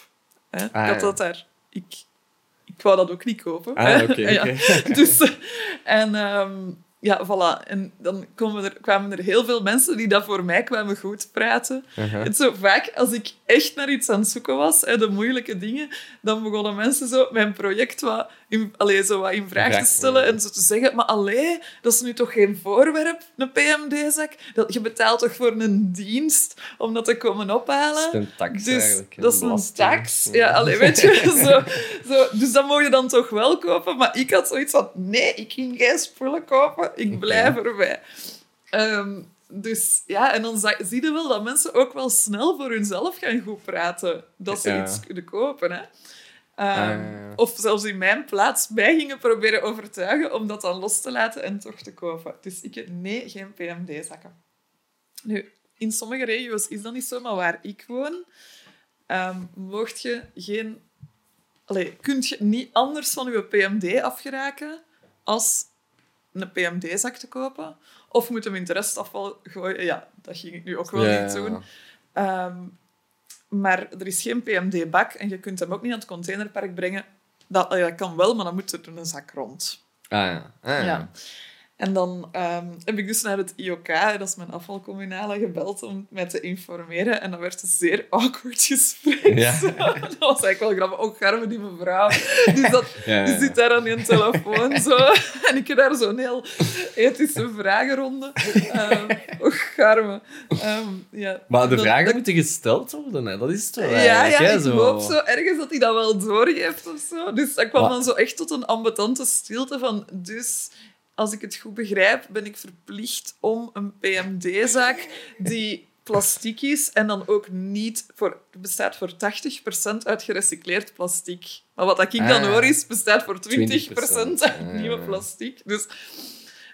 Hè? ik Ah, had ja. dat daar... Ik, ik wou dat ook niet kopen. Ah, oké, Ja. Dus, en ehm, ja, voilà. En dan komen er, kwamen er heel veel mensen die dat voor mij kwamen goed praten. Uh-huh. En zo vaak, als ik echt naar iets aan het zoeken was, hè, de moeilijke dingen, dan begonnen mensen zo mijn project wat in, zo wat in vraag te stellen en zo te zeggen, maar allee, dat is nu toch geen voorwerp, een PMD-zak? Dat, je betaalt toch voor een dienst om dat te komen ophalen? Dat is een tax Dus eigenlijk. dat is een tax. Ja, allee, weet je, zo, zo. Dus dat mogen je dan toch wel kopen. Maar ik had zoiets van, nee, ik ging geen spullen kopen. Ik blijf erbij. Ehm, dus ja, en dan zie je wel dat mensen ook wel snel voor hunzelf gaan goed praten. Dat ze Ja. iets kunnen kopen, hè. Ehm, Ah, ja. Of zelfs in mijn plaats mij gingen proberen overtuigen om dat dan los te laten en toch te kopen. Dus ik heb nee, geen PMD-zakken. Nu, in sommige regio's is dat niet zo, maar waar ik woon, ehm mocht je geen... Allee, kunt je niet anders van je PMD afgeraken als een PMD-zak te kopen. Of moet hem in het restafval gooien. Ja, dat ging ik nu ook wel Ja, niet doen. Ehm, maar er is geen PMD-bak en je kunt hem ook niet aan het containerpark brengen. Dat, allee, dat kan wel, maar dan moet er een zak rond. Ah ja. Ah, ja. En dan ehm, heb ik dus naar het IOK, dat is mijn afvalcommunale, gebeld om mij te informeren. En dat werd een zeer awkward gesprek. Ja. Dat was eigenlijk wel grappig. Ook garme die mevrouw. Die, zat, Ja, ja, die ja. zit daar aan die telefoon zo. En ik heb daar zo'n heel ethische vragenronde. Ehm ook garme. Ja. Maar de Dat- vragen dat- moeten gesteld worden, hè. dat is het wel ja, ja, ik zo. hoop zo ergens dat hij dat wel doorgeeft of zo. Dus dat kwam dan zo echt tot een ambetante stilte van... Dus, als ik het goed begrijp, ben ik verplicht om een PMD-zaak die plastiek is en dan ook niet... Voor, bestaat voor 80% uit gerecycleerd plastic. Maar wat ik dan Ah. hoor is, bestaat voor 20%, 20%. uit Ah, nieuwe plastic. Dus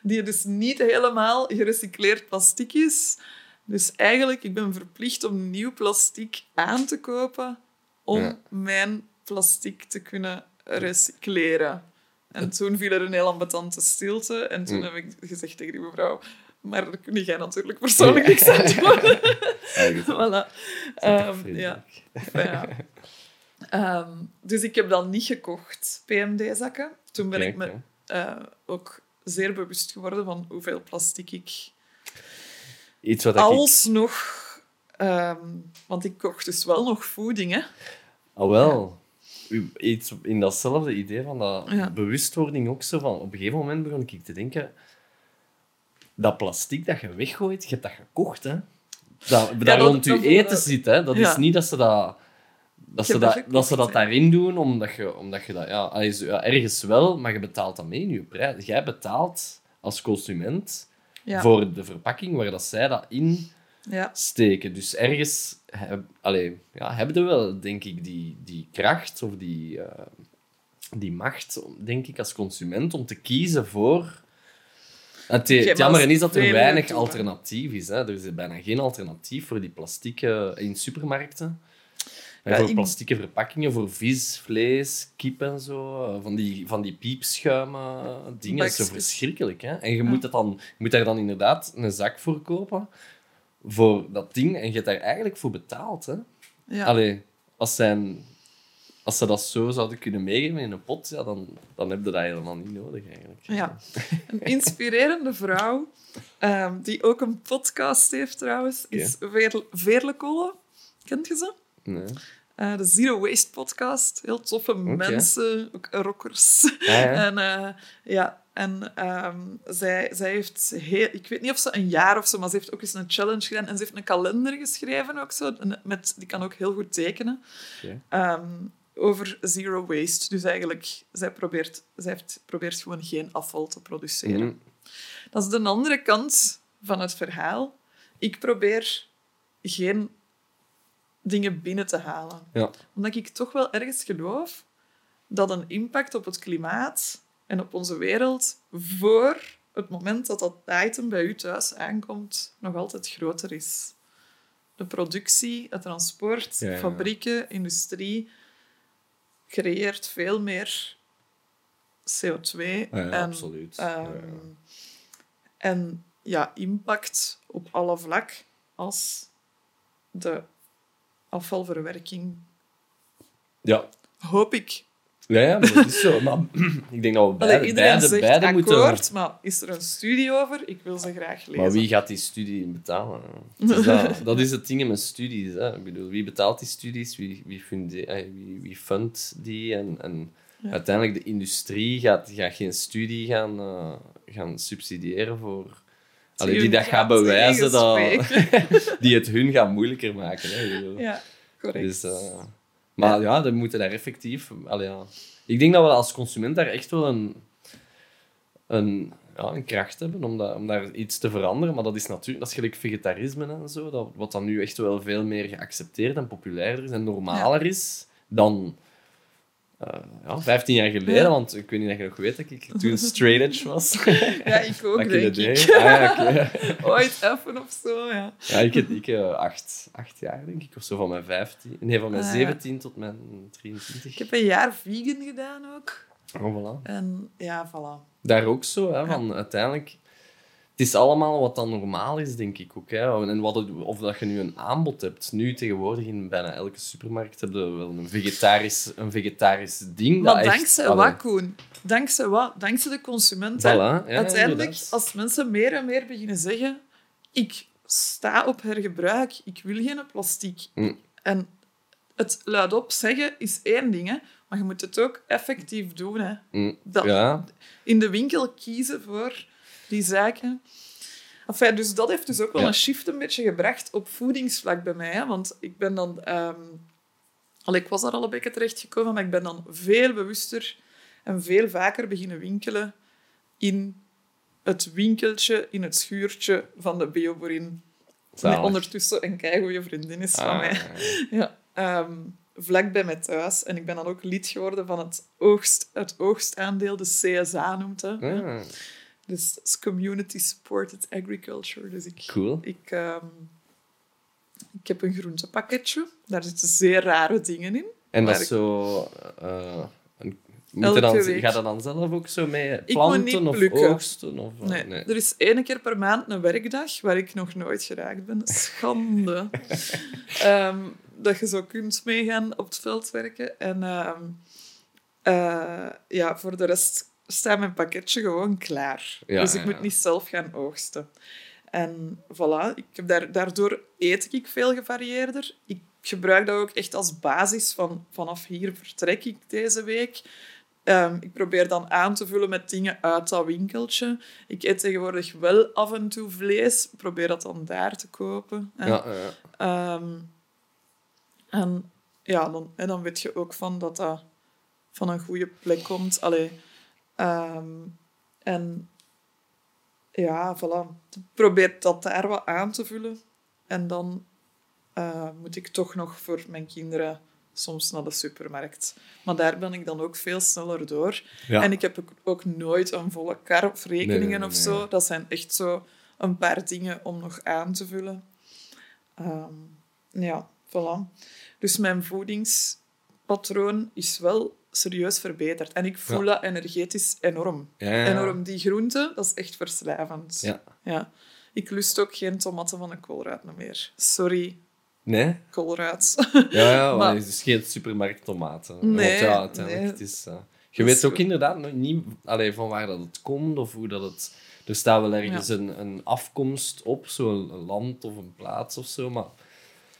die dus niet helemaal gerecycleerd plastic is. Dus eigenlijk, ik ben verplicht om nieuw plastic aan te kopen om Ja. mijn plastic te kunnen recycleren. En toen viel er een heel ambetante stilte. En toen Mm. heb ik gezegd tegen die mevrouw... Maar daar kun jij natuurlijk persoonlijk niks aan doen. Voilà. Ehm, ja. Ja. Ehm, dus ik heb dan niet gekocht, PMD-zakken. Toen ben ik me eh, ook zeer bewust geworden van hoeveel plastic ik Iets wat ik... alsnog... ehm, want ik kocht dus wel nog voeding, hè. Al wel. Iets in datzelfde idee van dat Ja. bewustwording ook zo van... Op een gegeven moment begon ik te denken... Dat plastic dat je weggooit, je hebt dat gekocht, hè. Dat, dat dat- rond je eten dat- zit, hè. Dat Ja. is niet dat ze dat... Dat ze dat, dat dat ze dat daarin doen, omdat je, omdat je dat... Ja, ergens wel, maar je betaalt dat mee in je prijs. Jij betaalt als consument voor de verpakking waar dat zij dat in ja. steken. Dus ergens heb, allee, ja, hebben we wel, denk ik, die, die kracht of die, eh, die macht, denk ik, als consument om te kiezen voor. Het, het jammer is dat er weinig alternatief is. Hè. Er is bijna geen alternatief voor die plastieke in supermarkten. Ja, voor plastieke verpakkingen, voor vis, vlees, kip en zo. eh, Van die, van die piepschuimen dingen. Dat is zo verschrikkelijk. Hè? En je, moet dat dan, je moet daar dan inderdaad een zak voor kopen. Voor dat ding. En je hebt daar eigenlijk voor betaald. Hè? ja. Allee, als zijn... als ze dat zo zouden kunnen meegeven in een pot, ja, dan, dan heb je dat helemaal niet nodig eigenlijk. Ja, een inspirerende vrouw, ehm, die ook een podcast heeft trouwens, is Veerle, Kolle. Kent je ze? Nee. Eh, de Zero Waste podcast. Heel toffe mensen, ook rockers. Ah, ja. En uh, ja, en ehm, zij, zij heeft heel... Ik weet niet of ze een jaar of zo, maar ze heeft ook eens een challenge gedaan. En ze heeft een kalender geschreven ook zo. Met, die kan ook heel goed tekenen. Okay. Ehm, over zero waste. Dus eigenlijk, zij probeert, zij heeft, probeert gewoon geen afval te produceren. Mm. Dat is de andere kant van het verhaal. Ik probeer geen dingen binnen te halen. Ja. Omdat ik toch wel ergens geloof dat een impact op het klimaat en op onze wereld voor het moment dat dat item bij u thuis aankomt nog altijd groter is. De productie, het transport, Ja, ja, ja. fabrieken, industrie creëert veel meer CO2 Ja, en, absoluut. ehm, en ja, impact op alle vlak als de afvalverwerking. Ja. Hoop ik. Ja, ja, maar dat is zo. Maar ik denk dat we Allee, beide, iedereen beide, zegt beide akkoord, moeten... maar is er een studie over? Ik wil ze graag lezen. Maar wie gaat die studie betalen? Dus dat, dat is het ding met studies. Hè. Ik bedoel, wie betaalt die studies? Wie, wie, funde, eh, wie, wie fundt die? En, en Ja. uiteindelijk, de industrie gaat, gaat geen studie gaan, eh, gaan subsidiëren voor... Allee, die dat gaat bewijzen, dat, die het hun gaat moeilijker maken. Hè. Ja, correct. Dus, eh, maar ja, dan moeten daar effectief... Allee, ja. Ik denk dat we als consument daar echt wel een, een, ja, een kracht hebben om, dat, om daar iets te veranderen. Maar dat is natuurlijk dat is gelijk vegetarisme en zo, dat, wat dan nu echt wel veel meer geaccepteerd en populairder is en normaler is dan... eh, ja, 15 jaar geleden, Ja. want ik weet niet of je nog weet dat ik toen straight edge was. Ja, ik ook, ik denk ik. Ah, ja. Ooit even of zo, ja. Ja, ik heb ik, eh, acht, acht jaar, denk ik, of zo, van mijn 15. Nee, van mijn Ah, ja. 17 tot mijn 23. Ik heb een jaar vegan gedaan ook. Oh, voilà. En ja, voilà. Daar ook zo, hè, van uiteindelijk... Het is allemaal wat dan normaal is, denk ik ook. Hè. En wat het- of dat je nu een aanbod hebt. Nu tegenwoordig in bijna elke supermarkt heb je wel een vegetarisch, een vegetarisch ding. Maar dat dankzij wat, Koen? Dankzij wat? Dankzij de consument. hè. Voilà, ja, Uiteindelijk, inderdaad. als mensen meer en meer beginnen zeggen... Ik sta op hergebruik, ik wil geen plastic. Mm. En het luidop zeggen is één ding, hè, maar je moet het ook effectief doen. Hè. Mm, Dat- Ja, In de winkel kiezen voor die zaken. Enfin, dus dat heeft dus ook wel Ja. een shift een beetje gebracht op voedingsvlak bij mij. Hè? Want ik ben dan... ehm, al, ik was daar al een beetje terechtgekomen, maar ik ben dan veel bewuster en veel vaker beginnen winkelen in het winkeltje, in het schuurtje van de bioboerin. zalig. Met ondertussen een keigoede vriendin is van Ah, mij. Ja, ehm, vlak bij mij thuis. En ik ben dan ook lid geworden van het, oogst, het oogstaandeel, de CSA noemt het. Ah, Dus dat Community Supported Agriculture. Dus ik, cool. ik, ehm, ik heb een groentepakketje. Daar zitten zeer rare dingen in. En dat is zo... eh, een, moet dan. Ga je dan zelf ook zo mee planten of oogsten? Of, Nee, nee. er is één keer per maand een werkdag waar ik nog nooit geraakt ben. Schande. Ehm, dat je zo kunt meegaan op het veld werken. En ehm, eh, ja, voor de rest staat mijn pakketje gewoon klaar. Ja, dus ik ja, moet niet zelf gaan oogsten. En voilà, ik heb daar, daardoor eet ik veel gevarieerder. Ik gebruik dat ook echt als basis van vanaf hier vertrek ik deze week. Ehm, ik probeer dan aan te vullen met dingen uit dat winkeltje. Ik eet tegenwoordig wel af en toe vlees. Probeer dat dan daar te kopen. En, Ja, ja. ehm, en ja, dan, en dan weet je ook van dat dat van een goede plek komt. Allee, ehm, en ja, voilà. Probeer dat daar wat aan te vullen. En dan eh, moet ik toch nog voor mijn kinderen soms naar de supermarkt. Maar daar ben ik dan ook veel sneller door. Ja. En ik heb ook- nooit een volle kar of rekeningen Nee, nee, nee, of zo. Dat zijn echt zo een paar dingen om nog aan te vullen. Ehm, ja, voilà. Dus mijn voedingspatroon is wel serieus verbeterd. En ik voel Ja. dat energetisch enorm. Ja. Enorm. Die groente, dat is echt verslavend. Ja. Ja. Ik lust ook geen tomaten van een koolruit meer. Sorry. Nee. Colruyt. Ja, ja maar het is geen supermarkt tomaten. Nee, Want ja, uiteindelijk, nee. het is... je weet ook inderdaad nog niet allee, van waar dat het komt of hoe dat het... Er staat wel ergens een, een afkomst op, zo'n land of een plaats of zo, maar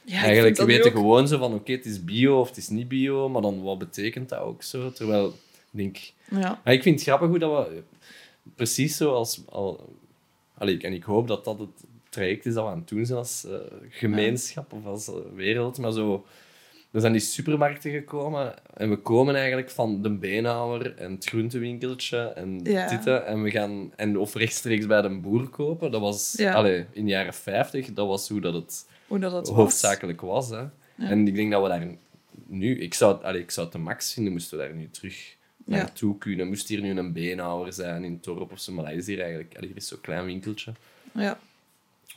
Ja, eigenlijk ook- gewoon zo van oké, het is bio of het is niet bio, maar dan wat betekent dat ook zo? Terwijl, ik denk... Ja. Ja, ik vind het grappig hoe dat we... Precies zoals... Al, allee, en ik hoop dat dat het traject is dat we aan het doen zijn als eh, gemeenschap of als eh, wereld. Maar zo... Er zijn die supermarkten gekomen en we komen eigenlijk van de beenhouwer en het groentewinkeltje en Ja. En we gaan... En of rechtstreeks bij de boer kopen. Dat was... Ja. Allee, in de jaren 50, dat was hoe dat het Hoe dat, hoofdzakelijk was. hè. En ik denk dat we daar nu... Ik zou, allee, ik zou het te max vinden, moesten we daar nu terug Ja. naartoe kunnen. Moest hier nu een beenhouwer zijn in dorp of zo, maar dat is hier eigenlijk... Allee, hier is zo'n klein winkeltje. Ja.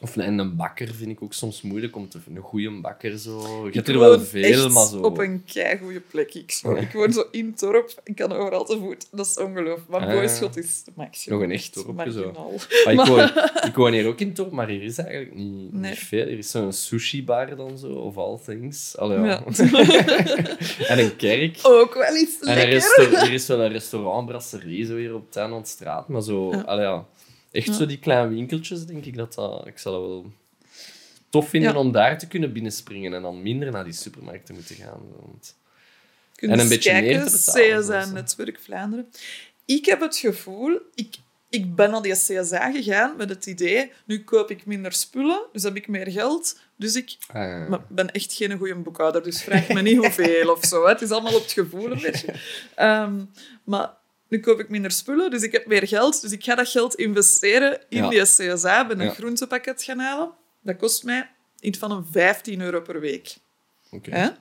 Of een, en een bakker vind ik ook soms moeilijk om te vinden. Een goede bakker zo. Je hebt er wel veel, maar zo. op een keigoede plek. Ik, zo. ik woon zo in het dorp. Ik kan overal te voet. Dat is ongelooflijk. Maar Ah. Boyschot is maximum. Nog een echt dorpje zo. Maar ik, woon, ik woon hier ook in het dorp, maar hier is eigenlijk niet, Nee. niet veel. Er is zo'n sushi-bar dan zo, of all things. Allee, ja. Ja. en een kerk. Ook wel iets En een lekker. restaur- er is wel een restaurant, brasserie, zo hier op Tuinlandstraat. Maar zo, Ja. allee, ja. Echt Ja. zo die kleine winkeltjes, denk ik dat dat... Ik zou dat wel tof vinden Ja. om daar te kunnen binnenspringen en dan minder naar die supermarkten moeten gaan. Want... En een beetje meer kijken, te betalen, CSA zelfs, Netwerk Vlaanderen. Ik heb het gevoel... Ik, ik ben naar die CSA gegaan met het idee... Nu koop ik minder spullen, dus heb ik meer geld. Dus ik Ah, Maar ben echt geen goede boekhouder, dus vraag me niet hoeveel of zo. hè. Het is allemaal op het gevoel een beetje. Ehm, maar nu koop ik minder spullen, dus ik heb meer geld. Dus ik ga dat geld investeren in Ja. die CSA. Ben een Ja. groentepakket gaan halen. Dat kost mij iets van een 15 euro per week. oké.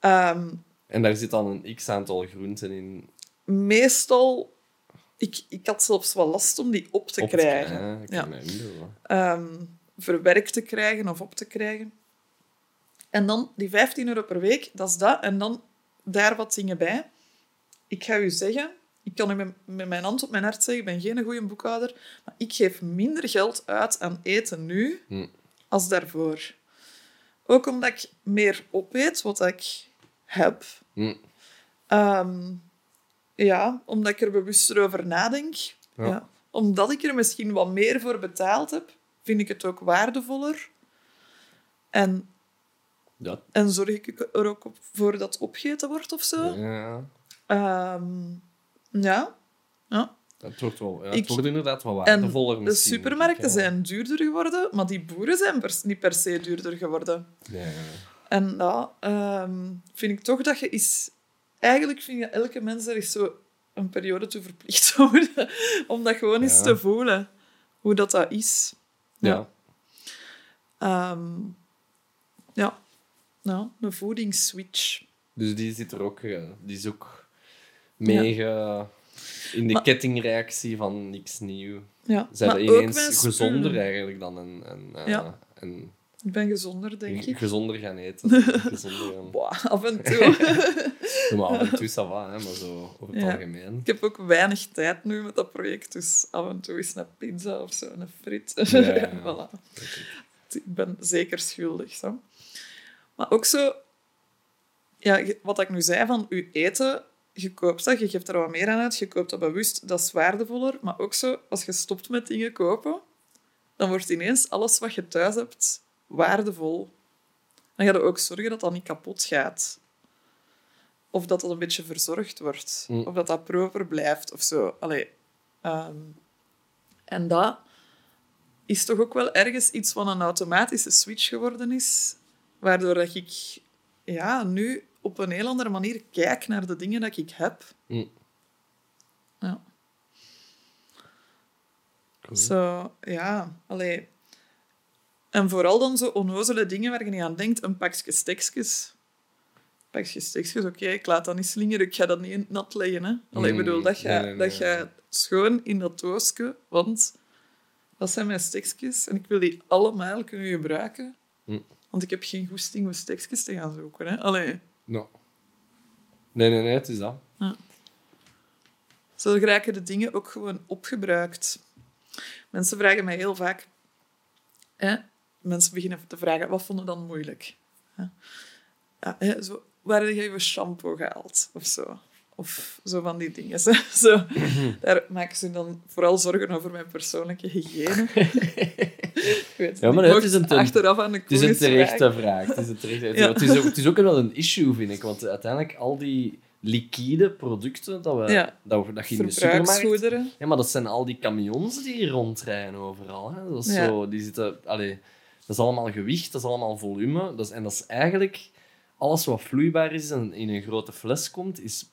Ehm, En daar zit dan een x-aantal groenten in. meestal... Ik, ik had zelfs wel last om die op te op krijgen. Ah, ik Ja. ehm, verwerkt te krijgen of op te krijgen. En dan die 15 euro per week, dat is dat. En dan daar wat dingen bij. Ik ga u zeggen, ik kan u met, met mijn hand op mijn hart zeggen, ik ben geen goede boekhouder, maar ik geef minder geld uit aan eten nu Hm. als daarvoor. Ook omdat ik meer opeet wat ik heb. Hm. Ehm, ja, omdat ik er bewuster over nadenk. Ja. Ja. Omdat ik er misschien wat meer voor betaald heb, vind ik het ook waardevoller. En, Ja. en zorg ik er ook voor dat opgegeten wordt of zo. ja. Ehm, ja. ja. Het wordt, wel, ja, Ik- het wordt inderdaad wel En waardevoller de ik, supermarkten ja. zijn duurder geworden, maar die boeren zijn niet per se duurder geworden. Ja, ja. En ja, ehm, vind ik toch dat je is... Eigenlijk vind je elke mens er is zo een periode toe verplicht. Om dat gewoon eens Ja. te voelen. Hoe dat, dat is. Ja. Ehm, ja. Nou, een voedingsswitch. Dus die zit er ook, eh, die is ook mee ge- in de Maar- kettingreactie van niks nieuw. Ja. Zijn maar ineens gezonder eigenlijk dan en, en, eh, Ja. en Ik ben gezonder, denk ik. gezonder gaan eten. gezonder gaan. Boah, af en toe. Ja, maar af en toe ça va, hè, maar zo over het algemeen. ik heb ook weinig tijd nu met dat project, dus af en toe is een pizza of zo, een frit. Voilà. Ik ben zeker schuldig. Zo. Maar ook zo... Ja, wat ik nu zei, van je eten, je koopt dat, je geeft er wat meer aan uit, je koopt dat bewust, dat is waardevoller. Maar ook zo, als je stopt met dingen kopen, dan wordt ineens alles wat je thuis hebt waardevol. Dan ga je ook zorgen dat dat niet kapot gaat. Of dat dat een beetje verzorgd wordt. Mm. Of dat dat proper blijft, of zo. Allee. ehm, en dat is toch ook wel ergens iets van een automatische switch geworden is. Waardoor dat ik ja, nu op een heel andere manier kijk naar de dingen dat ik heb. Mm. Ja. Zo, ja, allee. En vooral dan zo onnozele dingen waar je niet aan denkt. Een pakje stekjes. Een pakje stekjes, oké, ik laat dat niet slingeren. Ik ga dat niet nat leggen. Hè. Allee, ik Mm, bedoel, dat nee, nee, dat nee. ga schoon in dat doosje, want dat zijn mijn stekjes en ik wil die allemaal kunnen gebruiken. Mm. Want ik heb geen goesting om stekjes te gaan zoeken. Hè. Allee, Nou. Nee, nee, nee, het is dat. zo raken de dingen ook gewoon opgebruikt. Mensen vragen mij heel vaak... Hè, mensen beginnen te vragen, wat vonden dan moeilijk? Ja. Ja, hè, zo, waar heb je je shampoo gehaald? Of zo. Of zo van die dingen. Zo, zo. Daar maken ze dan vooral zorgen over mijn persoonlijke hygiëne. Ik weet Ja, maar het is een- achteraf aan de Het is een koers terechte vraag. Het is, een terechte... Ja. het, is ook, het is ook wel een issue, vind ik. Want uiteindelijk, al die liquide producten dat, we, Ja. dat, we, dat je in de supermarkt... Ja, maar dat zijn al die camions die rondraden overal. Hè. Dat, is Ja. zo, die zitten, dat is allemaal gewicht, dat is allemaal volume. Dat is, en dat is eigenlijk... Alles wat vloeibaar is en in een grote fles komt, is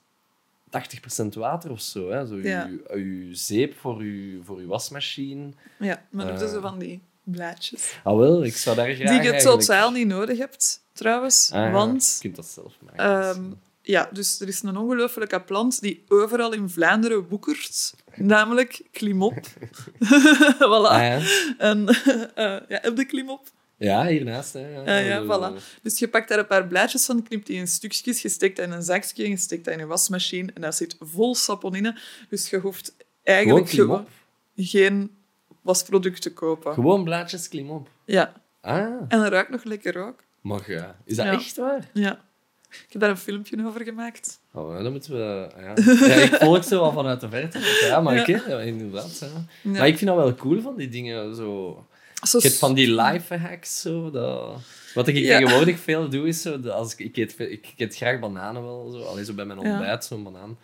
80% water of zo. Hè. zo Ja. uw, uw zeep voor uw, voor uw wasmachine. Ja, maar ook Eh. zo van die blaadjes. Ah wel, ik zou daar graag Die je eigenlijk- totaal niet nodig hebt, trouwens. Ah, Want Je kunt dat zelf maken. Ehm, ja, dus er is een ongelofelijke plant die overal in Vlaanderen woekert. Namelijk klimop. voilà. Ah, ja. En, eh, ja, heb de klimop? Ja, hiernaast. Hè. Ja, ja, voilà. Dus je pakt daar een paar blaadjes van, knipt die in stukjes, je steekt dat in een zakje je steekt dat in een wasmachine. En dat zit vol saponine. Dus je hoeft eigenlijk gewoon geen wasproduct te kopen. Gewoon blaadjes klimop. Ja, Ah, en dat ruikt nog lekker ook. mag ja. Is dat Ja. echt waar? Ja. Ik heb daar een filmpje over gemaakt. Oh, dan moeten we... Ja. ja, ik volg ze wel vanuit de verte. Ja, maar ik, inderdaad. Maar ik vind dat wel cool van die dingen. Zo. Zo Je hebt van die life hacks. Zo, dat... Wat ik Ja. tegenwoordig veel doe, is zo... Als ik, ik, eet, ik, ik eet graag bananen wel. Zo. Alleen zo bij mijn Ja. ontbijt, zo'n banaan.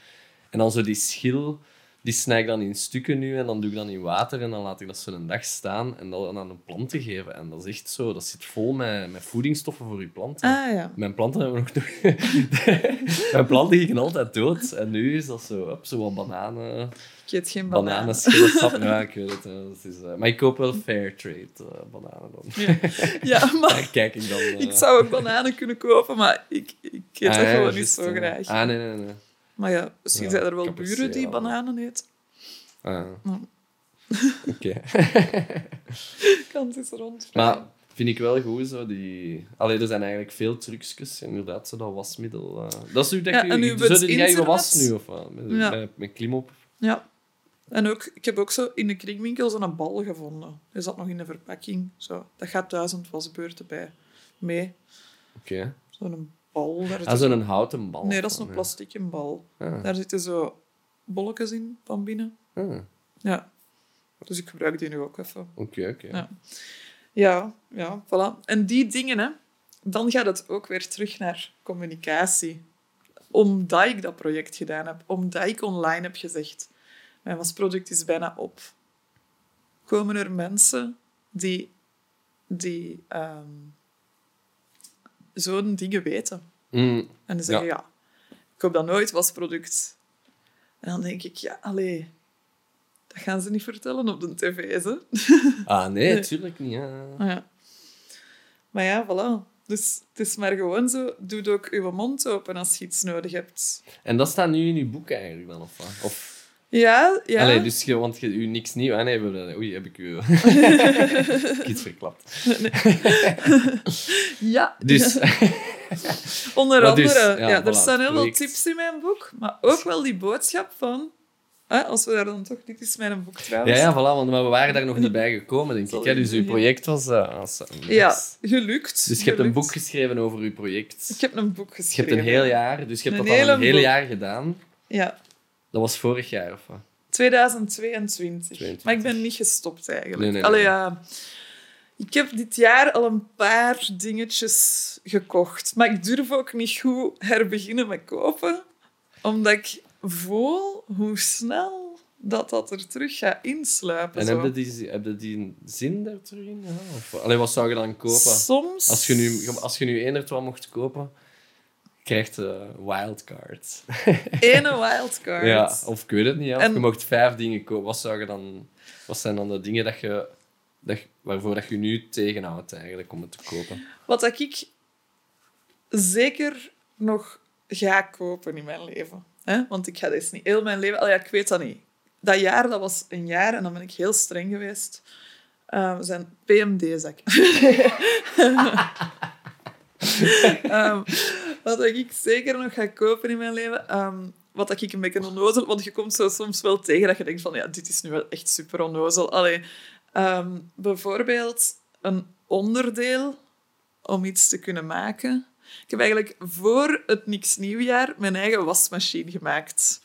En dan zo die schil... Die snij ik dan in stukken nu en dan doe ik dat in water en dan laat ik dat zo een dag staan en dat aan een plant te geven. En dat is echt zo, dat zit vol met, met voedingsstoffen voor je planten. Ah ja. Mijn planten hebben nog... Mijn planten gingen altijd dood. En nu is dat zo, op, zo wat bananen... Ik eet geen bananen. Bananenschillensap. Ja, ik weet het. Dat is, eh, maar ik koop wel fair trade eh, bananen dan. Ja, ja maar Daar kijk ik dan... eh. ik zou ook bananen kunnen kopen, maar ik, ik eet Ah, dat ja, gewoon niet zo eh. graag. Ah, nee, nee, nee. Maar ja, misschien Ja, zijn er wel buren die bananen eten. Ah. Hm. Oké. Kans is rond. Maar vind ik wel goed, zo die... Allee, er zijn eigenlijk veel trucjes. Inderdaad, zo dat wasmiddel... eh. Dat is nu dat Ja, je... zo doe jij je was nu, of wat? Met, Ja. met, klimop. Ja. En ook, ik heb ook zo in de kringwinkel zo'n bal gevonden. Die zat nog in de verpakking. Zo. Dat gaat duizend wasbeurten bij mee. Oké. Zo'n bal. Daar Ah, zitten zo'n houten bal. Nee, dat is een plastieke bal. Ah. Daar zitten zo bolletjes in van binnen. Ah, Ja. Dus ik gebruik die nu ook even. Oké, oké. Ja. Ja, ja, voilà. En die dingen, hè, dan gaat het ook weer terug naar communicatie. Omdat ik dat project gedaan heb, omdat ik online heb gezegd, mijn wasproduct is bijna op, komen er mensen die, die ehm, zo'n dingen weten. Mm, En die zeggen, ja. ik koop dat nooit, wasproduct. En dan denk ik, ja, allee, dat gaan ze niet vertellen op de tv, hè. Ah, nee, Nee. tuurlijk niet. Ja. Ah, ja. Maar ja, voilà. Dus het is maar gewoon zo, doe ook uw mond open als je iets nodig hebt. En dat staat nu in je boek eigenlijk dan, of wat? Of... Ja, ja. Allee, dus je, want je, u niks nieuw... Ah, nee, we, oei, heb ik u... iets verklapt. ja. Dus... Onder Maar andere, dus, ja, ja, er staan heel veel tips in mijn boek, maar ook wel die boodschap van... Hè, als we daar dan toch... Dit is mijn boek Ja, trouwens. ja, voilà, want, maar we waren daar nog niet bij gekomen, denk ik. Hè? Dus uw project was... eh, Ja, gelukt. Dus je hebt een book geschreven over uw project. Ik heb een boek Je geschreven. hebt een heel jaar, dus je hebt Een dat al een heel boek. jaar gedaan. Ja, Dat was vorig jaar, of wat? 2022. 22. Maar ik ben niet gestopt eigenlijk. Nee, nee, Allee, nee. ja. Ik heb dit jaar al een paar dingetjes gekocht. Maar ik durf ook niet goed herbeginnen met kopen. Omdat ik voel hoe snel dat dat er terug gaat insluipen. En zo. heb je, die, heb je die zin daar terug in? Ja, of, allee, wat zou je dan kopen? Soms... Als je nu, als je nu één wat mocht kopen, krijgt je wildcards. Ene wildcard. Ja, of ik weet het niet. Ja. Of En- je mocht vijf dingen kopen. Wat, zou je dan, wat zijn dan de dingen dat je, dat, waarvoor dat je nu tegenhoudt eigenlijk, om het te kopen? Wat dat ik zeker nog ga kopen in mijn leven. Hè? Want ik ga deze niet heel mijn leven... Allee, ja, ik weet dat niet. Dat jaar, dat was een jaar en dan ben ik heel streng geweest. Uh, zijn PMD-zak. Ehm, wat ik zeker nog ga kopen in mijn leven... ehm, wat ik een beetje onnozel... Want je komt zo soms wel tegen dat je denkt van... Ja, dit is nu wel echt super onnozel. Allee, ehm, bijvoorbeeld een onderdeel om iets te kunnen maken. Ik heb eigenlijk voor het Niks Nieuwjaar mijn eigen wasmachine gemaakt.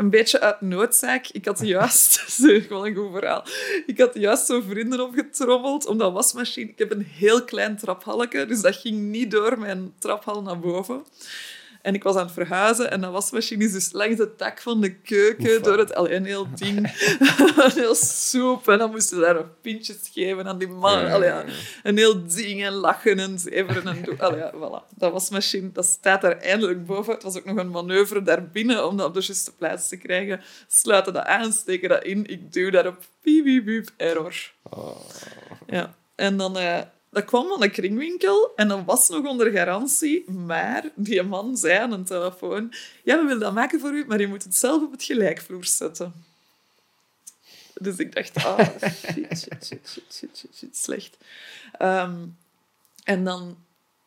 Een beetje uit noodzaak. Ik had juist... Wel een goed verhaal. Ik had juist zo vrienden opgetrommeld om dat wasmachine... Ik heb een heel klein traphalletje, dus dat ging niet door mijn traphal naar boven. En ik was aan het verhuizen en dat wasmachine is dus langs de tak van de keuken Oefa. door het... Allee, een heel ding. een heel soep. En dan moesten ze daar nog pintjes geven aan die man. Ja. Ja, een heel ding en lachen en zeveren en doen. Allee, ja, voilà. Dat wasmachine, dat staat daar eindelijk boven. Het was ook nog een manoeuvre daarbinnen om dat op de juiste plaats te krijgen. Sluiten dat aan, steken dat in. Ik duw daarop. Piep, piep, piep, error. Oh. Ja. En dan... eh, dat kwam van een kringwinkel en dat was nog onder garantie. Maar die man zei aan een telefoon... Ja, we willen dat maken voor u, maar je moet het zelf op het gelijkvloer zetten. Dus ik dacht, ah, shit, shit, shit, shit, shit, shit, shit, slecht. Ehm, en dan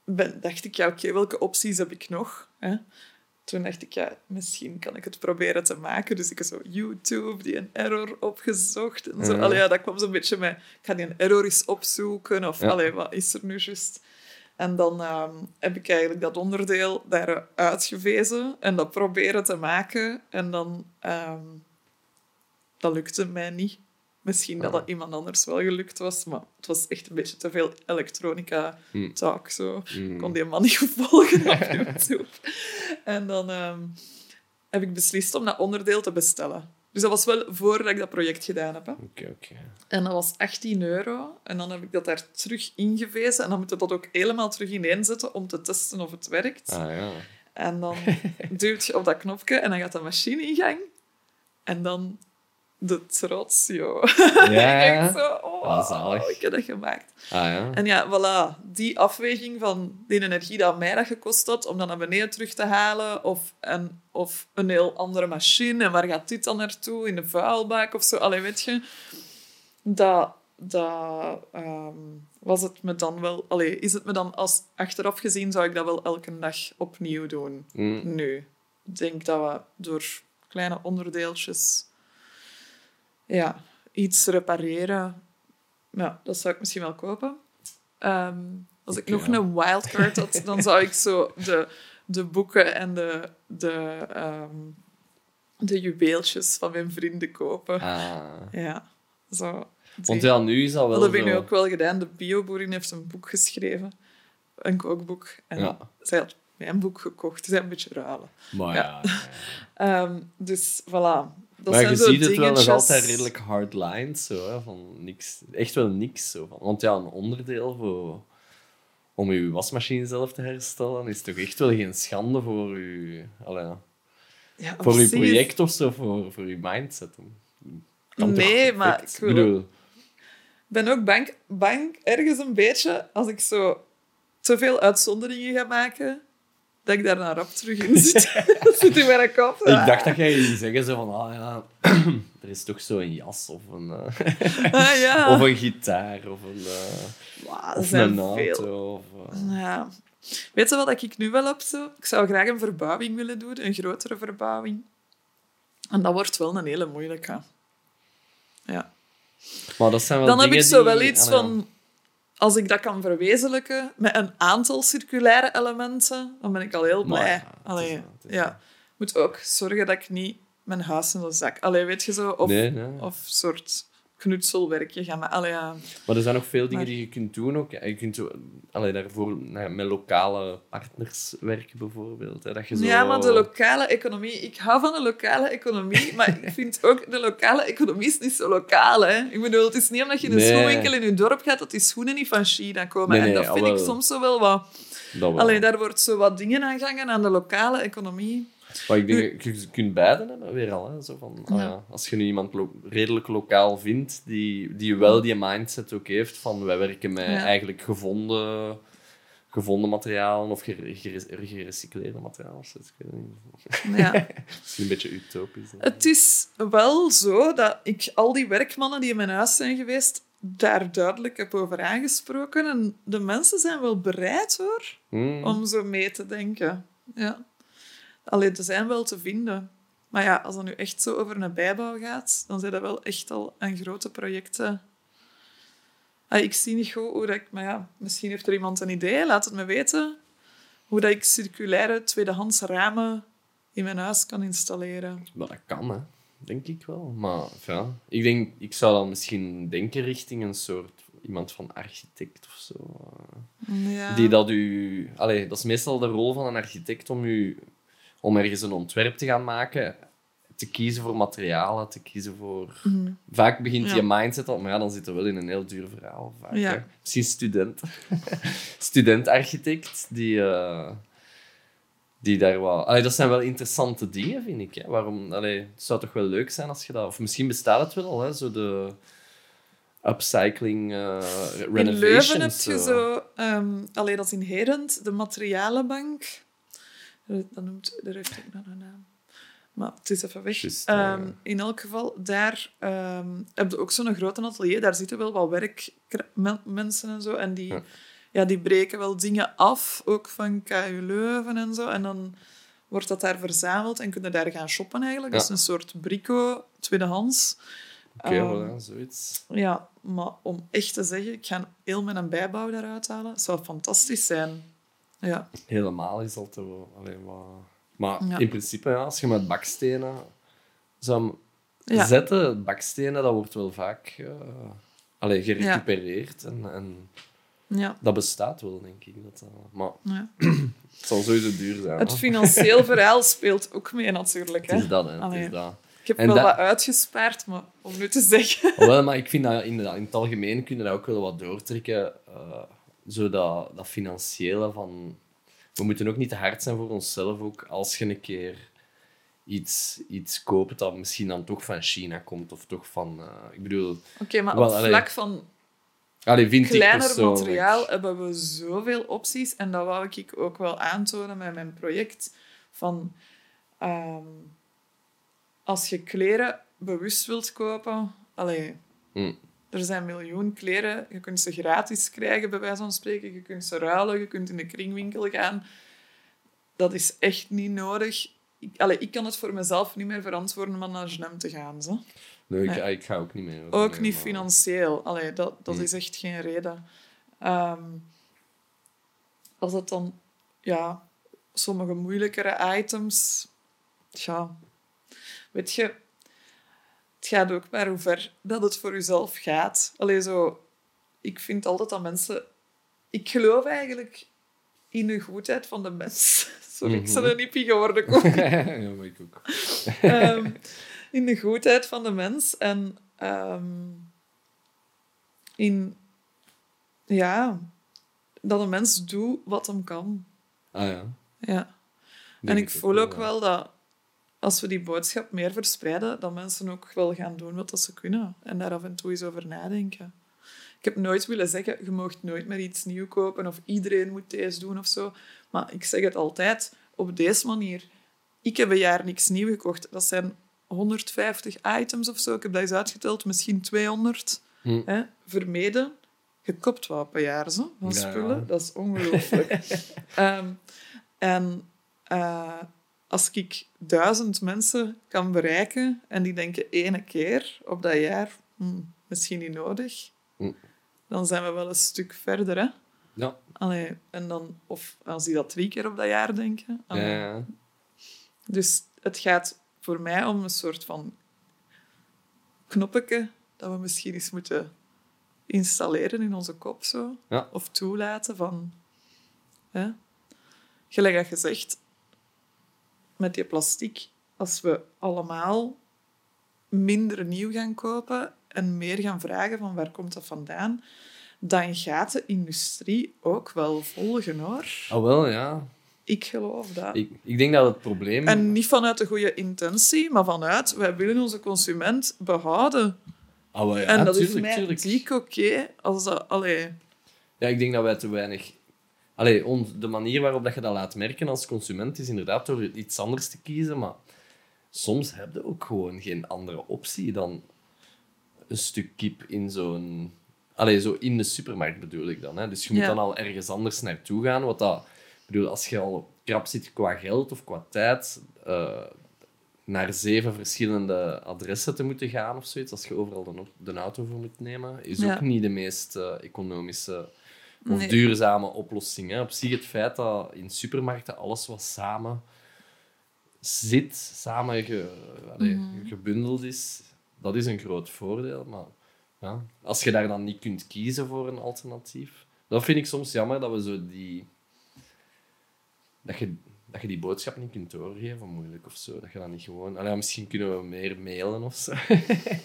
ben, dacht ik, ja, oké, welke opties heb ik nog? Hè? Toen dacht ik, ja, misschien kan ik het proberen te maken. Dus ik heb zo YouTube, die een error opgezocht. En zo. Ja. Allee, ja, dat kwam zo'n beetje met... Ik ga die een error eens opzoeken. Of, Ja. allee, wat is er nu juist? En dan ehm, heb ik eigenlijk dat onderdeel daar uitgewezen en dat proberen te maken. En dan... ehm, dat lukte mij niet. Misschien dat Ah. dat iemand anders wel gelukt was, maar het was echt een beetje te veel elektronica Hmm. talk. Zo. Hmm. Ik kon die man niet volgen op YouTube. en dan ehm, heb ik beslist om dat onderdeel te bestellen. Dus dat was wel voordat ik dat project gedaan heb. Hè. Oké, oké. En dat was 18 euro. En dan heb ik dat daar terug ingewezen. En dan moet je dat ook helemaal terug ineenzetten om te testen of het werkt. Ah ja. En dan duwt je op dat knopje en dan gaat de machine in gang. En dan de trots, joh. Ja. Echt zo, oh, zalig. ik heb dat gemaakt. Ah ja. En ja, voilà. Die afweging van die energie dat mij dat gekost had om dat naar beneden terug te halen, of een, of een heel andere machine, en waar gaat dit dan naartoe? In de vuilbak of zo? Allee, weet je. Dat, dat ehm, was het me dan wel... Allee, is het me dan als achteraf gezien, zou ik dat wel elke dag opnieuw doen. Hmm. Nu. Ik denk dat we door kleine onderdeeltjes ja, iets repareren. Ja, dat zou ik misschien wel kopen. Ehm, als ik nog ja. een wildcard had, dan zou ik zo de, de boeken en de, de, ehm, de juweeltjes van mijn vrienden kopen. Ah. Ja, zo. Want ja, nu is dat wel dat heb ik nu ook wel gedaan. De bioboerin heeft een boek geschreven. Een kookboek. En Ja. zij had mijn boek gekocht. Ze zijn een beetje ruilen. Maar Ja. ja. Ehm, dus voilà. Dat maar zijn je zo ziet het wel nog altijd redelijk hard lines, zo, hè, van niks. Echt wel niks. Zo, van. Want ja, een onderdeel voor, om je wasmachine zelf te herstellen is toch echt wel geen schande voor je, allee, ja, voor je project of zo, voor, voor je mindset. Kan Nee, maar perfect? ik ik wil- bedoel, Ik ben ook bang, bang ergens een beetje als ik zo te veel uitzonderingen ga maken, dat ik daar naar rap terug in zit. dat zit in mijn kop. ik dacht dat jij ging zeggen zo van, ah ja, er is toch zo'n jas of een, eh, Ah, ja. of een gitaar of een, eh, of een auto. Of, eh, Ja. Weet je wat ik nu wel heb? Zo? Ik zou graag een verbouwing willen doen, een grotere verbouwing. En dat wordt wel een hele moeilijke. Ja. maar dat zijn wel Dan heb ik zo wel iets ah, van... Als ik dat kan verwezenlijken met een aantal circulaire elementen, dan ben ik al heel Maar blij. ja, Allee, is moet ook zorgen dat ik niet mijn huis in de zak... Allee, weet je zo? Of, Nee, nee. of soort knutselwerkje gaan maken. Allee, ja. Maar er zijn nog veel dingen Maar- die je kunt doen ook. Je kunt zo, allee, daarvoor met lokale partners werken, bijvoorbeeld. Hè, dat je zo... Ja, maar de lokale economie... Ik hou van de lokale economie, maar ik vind ook... De lokale economie is niet zo lokaal, hè. Ik bedoel, het is niet omdat je in een Nee. schoenwinkel in je dorp gaat, dat die schoenen niet van China komen. Nee, en dat vind ik soms zo wel wat... Dat wel. Allee, daar wordt zo wat dingen aan gangen aan de lokale economie. Maar ik denk, je kunt beide hebben, weer al. Hè, zo van, ah Ja. als je nu iemand lo- redelijk lokaal vindt, die, die wel die mindset ook heeft van wij werken met eigenlijk gevonden, gevonden materialen of gere- gere- gerecycleerde materialen. Ik weet niet. Ja. Misschien een beetje utopisch. hè. Het is wel zo dat ik al die werkmannen die in mijn huis zijn geweest, daar duidelijk heb over aangesproken. En de mensen zijn wel bereid, hoor, Hmm. om zo mee te denken. Ja. Alleen, ze zijn wel te vinden. Maar ja, als het nu echt zo over een bijbouw gaat, dan zijn dat wel echt al aan grote projecten Ah, ik zie niet goed hoe dat ik... Maar ja, misschien heeft er iemand een idee, laat het me weten. Hoe dat ik circulaire tweedehands ramen in mijn huis kan installeren. Maar dat kan, hè. Denk ik wel. Maar ja, ik denk, ik zou dan misschien denken richting een soort iemand van architect of zo. Ja. Die dat u... Allee, dat is meestal de rol van een architect om, u, om ergens een ontwerp te gaan maken, te kiezen voor materialen, te kiezen voor... Vaak begint Ja. je mindset al, maar ja, dan zitten we wel in een heel duur verhaal. Vaak, Ja. Misschien student. Student-architect, die... eh, die daar wel... Allee, dat zijn wel interessante dingen, vind ik. Hè. Waarom... Allee, het zou toch wel leuk zijn als je dat... Of misschien bestaat het wel al, hè. Zo de upcycling, eh In renovations. Leuven heb je zo. zo... ehm alleen dat is inherent, de materialenbank. Dat noemt... Daar heeft ook nog een naam. Maar het is even weg. Eh. Ehm, in elk geval, daar ehm, heb je ook zo'n groot atelier. Daar zitten wel wat werkmensen en zo. En die, Ja. ja. die breken wel dingen af, ook van KU Leuven en zo. En dan wordt dat daar verzameld en kunnen daar gaan shoppen eigenlijk. Ja. Dat is een soort brico, tweedehands. Oké, Ehm, voilà, zoiets. Ja, maar om echt te zeggen, ik ga heel mijn bijbouw daaruit halen. zou fantastisch zijn. Ja, Helemaal is dat wel... Allee, wat... Maar Ja. in principe, ja, als je met bakstenen zou zetten, bakstenen, dat wordt wel vaak uh, allee, gerecupereerd. En, en ja, dat bestaat wel, denk ik. Dat, dat- maar ja. het zal sowieso duur zijn. Het hè. financieel verhaal speelt ook mee natuurlijk. Het is Hè. dat, hè. Het is dat. Ik heb En wel dat- wat uitgespaard, maar om nu te zeggen... Wel, maar ik vind dat in, in het algemeen kunnen dat ook wel wat doortrekken. eh zo dat, dat financiële van... We moeten ook niet te hard zijn voor onszelf. Ook als je een keer iets, iets koopt dat misschien dan toch van China komt. Of toch van... eh, ik bedoel... Oké, maar Wel, op allee. vlak van Allee, vind ik kleiner materiaal hebben we zoveel opties. En dat wou ik ook wel aantonen met mijn project. Van, ehm, als je kleren bewust wilt kopen... Allee, Hm. Er zijn miljoen kleren. Je kunt ze gratis krijgen, bij wijze van spreken. Je kunt ze ruilen, je kunt in de kringwinkel gaan. Dat is echt niet nodig. Ik, allee, ik kan het voor mezelf niet meer verantwoorden om naar H&M te gaan. Zo. Nee, ik, Nee. ik ga ook niet meer. Ook niet maar- financieel. Allee, dat dat is echt geen reden. Ehm, als het dan, ja, sommige moeilijkere items, ja, weet je, het gaat ook maar hoe ver dat het voor jezelf gaat. Allee, zo, ik vind altijd dat mensen, ik geloof eigenlijk in de goedheid van de mens. Sorry, ik ben Mhm. een hippie geworden. ja, maar ik ook. Ehm, in de goedheid van de mens en ehm, in ja, dat een mens doet wat hem kan. Ah ja. Ja. En ik voel ook wel dat als we die boodschap meer verspreiden, dat mensen ook wel gaan doen wat dat ze kunnen en daar af en toe eens over nadenken. Ik heb nooit willen zeggen, je mag nooit meer iets nieuw kopen of iedereen moet deze doen of zo. Maar ik zeg het altijd op deze manier. Ik heb een jaar niks nieuw gekocht. Dat zijn 150 items of zo. Ik heb dat eens uitgeteld, misschien 200. Hm. Hè? Vermeden. Je koopt wat per jaar zo, van Ja. spullen. Dat is ongelooflijk. Ehm, en eh, als ik duizend mensen kan bereiken en die denken ene keer op dat jaar, hm, misschien niet nodig, Hm. dan zijn we wel een stuk verder. Hè? Ja. Allee, en dan, of als die dat drie keer op dat jaar denken. Ja, ja. Dus het gaat voor mij om een soort van knoppetje dat we misschien eens moeten installeren in onze kop zo. Ja. Of toelaten van... Hè? Gelijk dat je zegt, met die plastic, als we allemaal minder nieuw gaan kopen en meer gaan vragen van waar komt dat vandaan, dan gaat de industrie ook wel volgen, hoor. Oh wel, ja. Ik geloof dat. Ik, ik denk dat het probleem... En niet vanuit de goede intentie, maar vanuit, wij willen onze consument behouden. Ah, wel, ja, en dat is mij oké als dat... Allee, Ja, ik denk dat wij te weinig... Allee, on- de manier waarop dat je dat laat merken als consument is inderdaad door iets anders te kiezen, maar soms heb je ook gewoon geen andere optie dan een stuk kip in zo'n... Allee, zo in de supermarkt bedoel ik dan. Hè. Dus je moet Ja. dan al ergens anders naartoe gaan. Wat dat... Bedoel, als je al krap zit qua geld of qua tijd... eh, naar zeven verschillende adressen te moeten gaan of zoiets, als je overal de, de auto voor moet nemen, is Ja. ook niet de meest eh, economische of Nee. duurzame oplossing. Hè. Op zich het feit dat in supermarkten alles wat samen zit, samen ge- allee, Mhm. gebundeld is, dat is een groot voordeel. Maar ja, als je daar dan niet kunt kiezen voor een alternatief, dat vind ik soms jammer dat we zo die... Dat je, dat je die boodschap niet kunt doorgeven, moeilijk of zo. Dat je dat niet gewoon... Allee, misschien kunnen we meer mailen of zo.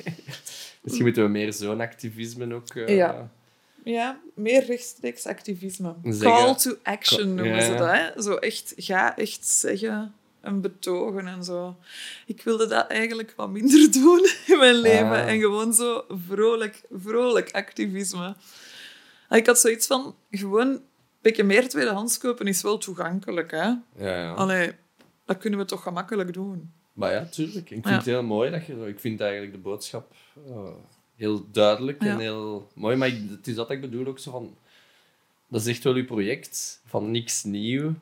misschien moeten we meer zo'n activisme ook... eh, Ja. Ja, meer rechtstreeks activisme. Zeggen- Call to action noemen ze dat. Hè? Zo echt, ga echt zeggen en betogen en zo. Ik wilde dat eigenlijk wat minder doen in mijn leven. Ah. En gewoon zo vrolijk, vrolijk activisme. En Ik had zoiets van, gewoon een beetje meer tweedehands kopen is wel toegankelijk. Hè? Ja, ja. Allee, dat kunnen we toch gemakkelijk doen. Maar ja, tuurlijk. Ik vind Ja. het heel mooi dat je... Ik vind eigenlijk de boodschap eh, heel duidelijk en heel mooi. Maar ik- het is dat ik bedoel ook zo van... Dat is echt wel je project, van niks nieuw.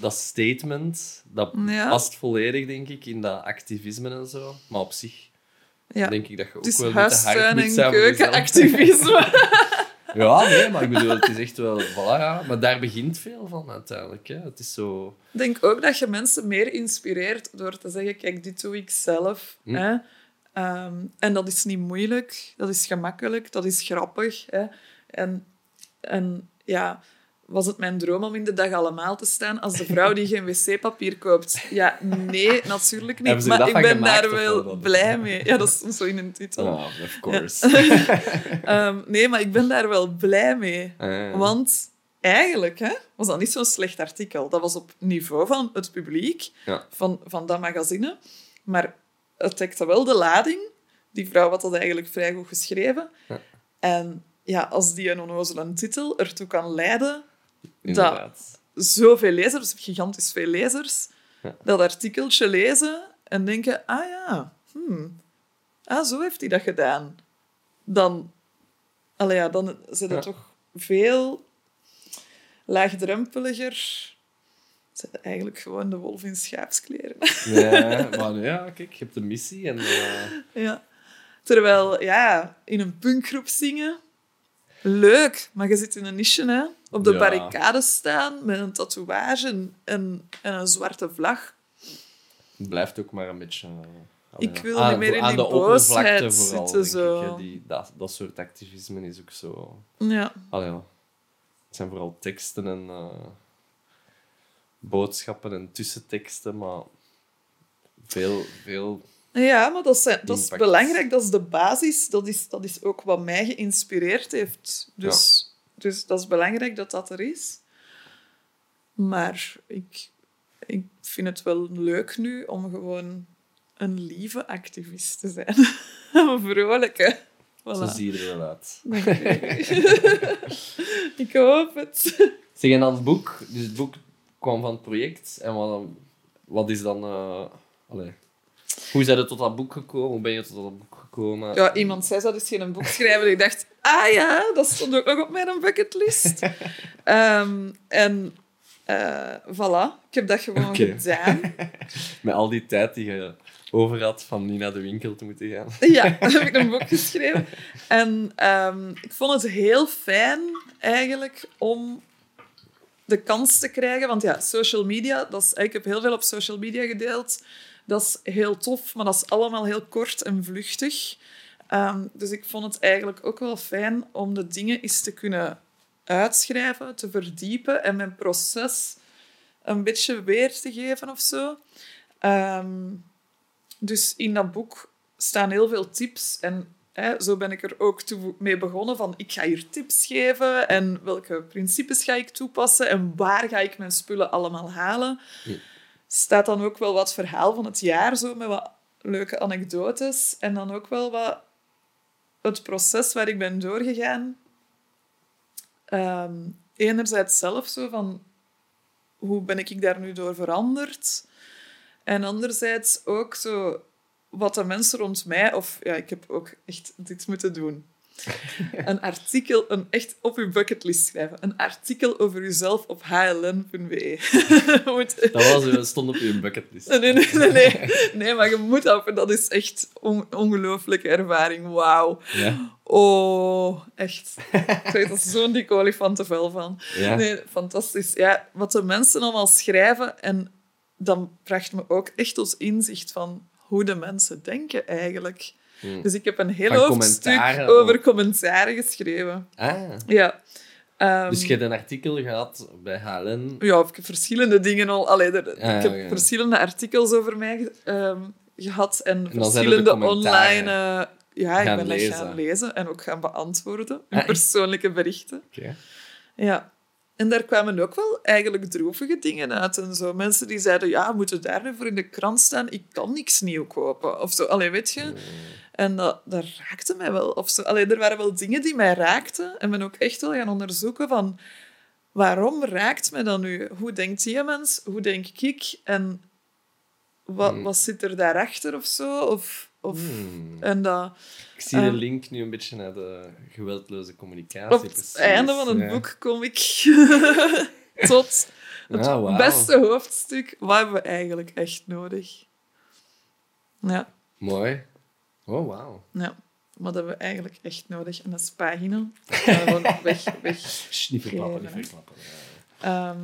Dat statement, dat past volledig, denk ik, in dat activisme en zo. Maar op zich Ja. denk ik dat je ook wel niet te hard huistuin moet zijn keukenactivisme. Ja, nee, maar ik bedoel, het is echt wel... Voilà, ja. Maar daar begint veel van, uiteindelijk. Hè. Het is zo... Ik denk ook dat je mensen meer inspireert door te zeggen, kijk, dit doe ik zelf. Hm. Hè? Ehm, en dat is niet moeilijk, dat is gemakkelijk, dat is grappig. Hè? En, en ja, was het mijn droom om in de dag allemaal te staan als de vrouw die geen wc-papier koopt? Ja, nee, natuurlijk niet. Maar ik ben gemaakt, daar wel blij mee. Ja, dat is zo in een titel. Oh, of course. Ehm, nee, maar ik ben daar wel blij mee. Ah, Want eigenlijk hè, was dat niet zo'n slecht artikel. Dat was op niveau van het publiek, Ja. van, van dat magazine. Maar het dekte wel de lading. Die vrouw had dat eigenlijk vrij goed geschreven. Ja. En ja, als die een onnozele titel ertoe kan leiden, Inderdaad. zoveel lezers, gigantisch veel lezers, Ja. dat artikeltje lezen en denken, ah ja, hmm, ah, zo heeft hij dat gedaan. Dan, ja, dan zijn het Ja. toch veel laagdrempeliger. Zijn eigenlijk gewoon de wolf in schaapskleren. Ja, maar ja, kijk, je hebt een missie en... eh, ja. Terwijl, ja, in een punkgroep zingen, leuk, maar je zit in een niche, hè. Op de Ja. barricade staan met een tatoeage en, en, en een zwarte vlag. het blijft ook maar een beetje... eh, Ik wil aan- niet meer in die de boosheid vooral, zitten, zo. Ik, die, dat, dat soort activisme is ook zo... Ja. Allee. Het zijn vooral teksten en eh, boodschappen en tussenteksten, maar veel, veel... Ja, maar dat is, dat is belangrijk. Dat is de basis. Dat is, dat is ook wat mij geïnspireerd heeft. Dus, dus dat is belangrijk dat dat er is. Maar ik, ik vind het wel leuk nu om gewoon een lieve activist te zijn. een vrolijke. Zo Voilà. zie je er wel uit. Ik hoop het. Zeg, en dan het boek. Dus het boek kwam van het project. En wat, wat is dan... eh allee. Hoe zijn je tot dat boek gekomen? Hoe ben je tot dat boek gekomen? Ja, iemand zei, dat is geen boek schrijven. En ik dacht, ah ja, dat stond ook nog op mijn bucketlist. Ehm, en eh voilà, ik heb dat gewoon gedaan. Met al die tijd die je over had van niet naar de winkel te moeten gaan. Ja, dan heb ik een boek geschreven. En ehm, ik vond het heel fijn, eigenlijk, om de kans te krijgen. Want ja, social media, dat is, ik heb heel veel op social media gedeeld. Dat is heel tof, maar dat is allemaal heel kort en vluchtig. Ehm, dus ik vond het eigenlijk ook wel fijn om de dingen eens te kunnen uitschrijven, te verdiepen en mijn proces een beetje weer te geven of zo. Ehm, dus in dat boek staan heel veel tips. En hè, zo ben ik er ook toe mee begonnen van ik ga hier tips geven en welke principes ga ik toepassen en waar ga ik mijn spullen allemaal halen. Ja. Staat dan ook wel wat verhaal van het jaar zo met wat leuke anekdotes en dan ook wel wat het proces waar ik ben doorgegaan. Ehm, enerzijds zelf zo van hoe ben ik daar nu door veranderd? En anderzijds ook zo wat de mensen rond mij, of ja, ik heb ook echt dit moeten doen. een artikel, een echt op uw bucketlist schrijven. Een artikel over uzelf op hln.be. dat was, dat stond op je bucketlist. Nee, nee, nee, nee. Nee, maar je moet dat. Dat is echt een ongelooflijke ervaring. Wauw. Ja. Oh, echt. Ik weet er zo'n dik olifantenvel van. Ja. Nee, fantastisch. Ja, wat de mensen allemaal schrijven. En dan bracht me ook echt tot inzicht van hoe de mensen denken eigenlijk. Hmm. Dus ik heb een heel hoofdstuk over ook. commentaren geschreven. Ah. Ja. Ehm, Dus je hebt een artikel gehad bij HLN. ja, ik heb verschillende dingen al... Allee, er- Ja, ik heb verschillende artikels over mij ehm, gehad en, er verschillende online... eh, ja, ik ben dat lezen. gaan lezen en ook gaan beantwoorden. Ah, persoonlijke berichten. Ja. En daar kwamen ook wel eigenlijk droevige dingen uit. En zo. Mensen die zeiden, ja, moeten daar nu voor in de krant staan? Ik kan niks nieuw kopen. Of zo. Allee, weet je? En dat, dat raakte mij wel. Of zo. Allee, er waren wel dingen die mij raakten. En ben ook echt wel gaan onderzoeken van... Waarom raakt mij dat nu? Hoe denkt die mens? Hoe denk ik? En wat, Hmm. wat zit er daarachter of zo? Of, of, Hmm. En dat... Ik zie de Ehm, link nu een beetje naar de geweldloze communicatie. Op het precies. einde van het Ja. boek kom ik tot het Ah, beste hoofdstuk. Wat hebben we eigenlijk echt nodig? Ja, Mooi. Oh, wauw. ja. Wat hebben we eigenlijk echt nodig? En dat is pagina. Ja, Gewoon weg, weg. Sst, niet verklappen, niet verklappen. Ehm,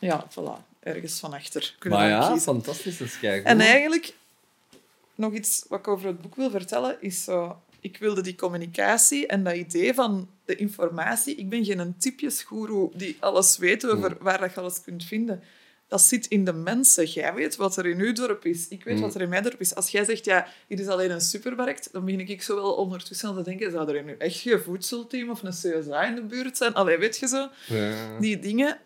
ja, voilà. Ergens van achter kunnen Maar ja, fantastisch. Dat is. En eigenlijk, nog iets wat ik over het boek wil vertellen, is zo... Ik wilde die communicatie en dat idee van de informatie... Ik ben geen typjesgoeroe die alles weet over waar dat je alles kunt vinden. Dat zit in de mensen. Jij weet wat er in uw dorp is. Ik weet Mm. wat er in mijn dorp is. Als jij zegt, ja, hier is alleen een supermarkt, dan begin ik zo wel ondertussen aan te denken, zou er nu echt geen voedselteam of een CSA in de buurt zijn? Allee, weet je zo? Ja. die dingen...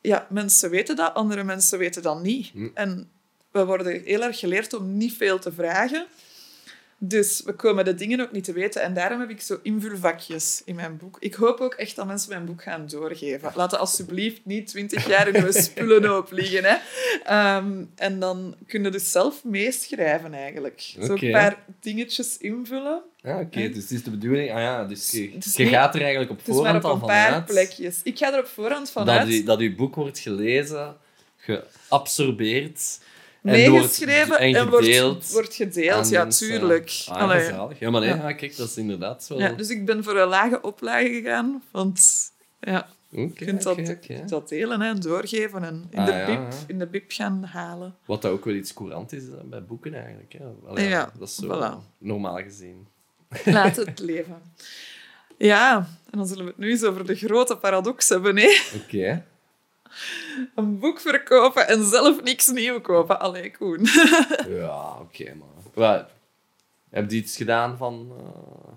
Ja, mensen weten dat, andere mensen weten dat niet. Hm. En we worden heel erg geleerd om niet veel te vragen. Dus we komen de dingen ook niet te weten. En daarom heb ik zo invulvakjes in mijn boek. Ik hoop ook echt dat mensen mijn boek gaan doorgeven. Laat het alsjeblieft niet twintig jaar in spullen opliggen. Hè. Ehm, en dan kunnen dus zelf meeschrijven, eigenlijk. Zo een paar dingetjes invullen. Ja, oké. Dus het is de bedoeling... Ah ja, dus je, niet- gaat er eigenlijk op voorhand op al een paar plekjes. Ik ga er op voorhand dat, vanuit. u, dat uw boek wordt gelezen, geabsorbeerd... en meegeschreven en, en wordt, gedeeld wordt gedeeld. Ja, mensen. tuurlijk. Ah. Ja, maar nee, Ja. kijk, dat is inderdaad wel... Ja, dus ik ben voor een lage oplage gegaan, want ja, je kunt dat, dat delen en doorgeven en in, Ah, de bib, ja. in de bib gaan halen. Wat dat ook wel iets courant is eh, bij boeken eigenlijk. Hè. Allee, Ja, dat is zo voilà. normaal gezien. Laat het leven. Ja, en dan zullen we het nu eens over de grote paradox hebben. Hè? Oké. Een boek verkopen en zelf niks nieuw kopen. Allee, Koen. Ja, oké, maar... Wat, heb je iets gedaan van... eh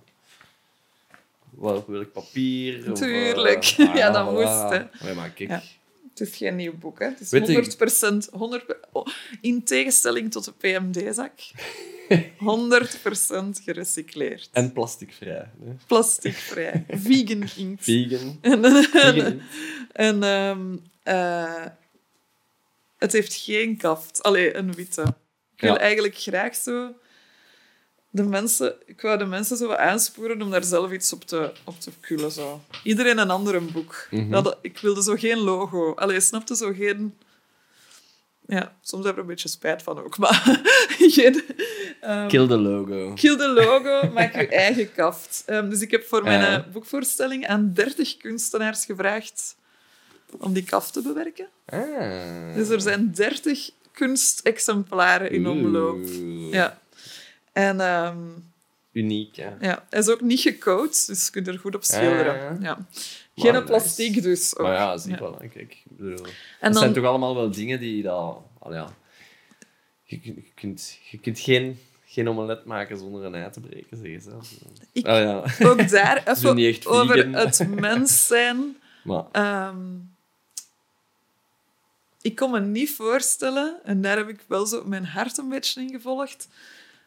wat, welk papier? of, eh, Tuurlijk. Ja, dat moest, hè. Nee, maar kijk... Ja. Het is geen nieuw boek, hè. Het is Weet je- 100 procent... 100 oh, in tegenstelling tot de PMD-zak. 100% gerecycleerd. En plasticvrij. Hè. Plasticvrij. Vegan inkt. Vegan. En, Vegan. en ehm, eh, het heeft geen kaft. Allee, een witte. Ik wil Ja. eigenlijk graag zo... De mensen, ik wou de mensen zo wat aansporen om daar zelf iets op te, op te kullen. Zo. Iedereen een ander boek. Mhm. Dat, ik wilde zo geen logo. Allee, snapte zo geen... Ja, soms heb ik er een beetje spijt van ook, maar geen... ehm, Kill the logo. Kill de logo, maak je eigen kaft. Ehm, dus ik heb voor mijn eh, boekvoorstelling aan 30 kunstenaars gevraagd om die kaft te bewerken. Ah. Dus er zijn 30 kunstexemplaren in omloop. Oeh. Ja. En ehm, Uniek, ja. ja, hij is ook niet gecoat, dus je kunt er goed op schilderen. Ah. Ja. Geen nice. plastiek dus. Ook. Maar ja, zie Ja. wel. hè. Kijk, ik bedoel, En dat dan, zijn toch allemaal wel dingen die dat... al ja, je, kun- je, kunt, je kunt geen, geen omelet maken zonder een ei te breken, zeggen ze. Ik- Ah, ja. ook daar even over het mens zijn. Maar Ehm, ik kon me niet voorstellen, en daar heb ik wel zo mijn hart een beetje in gevolgd,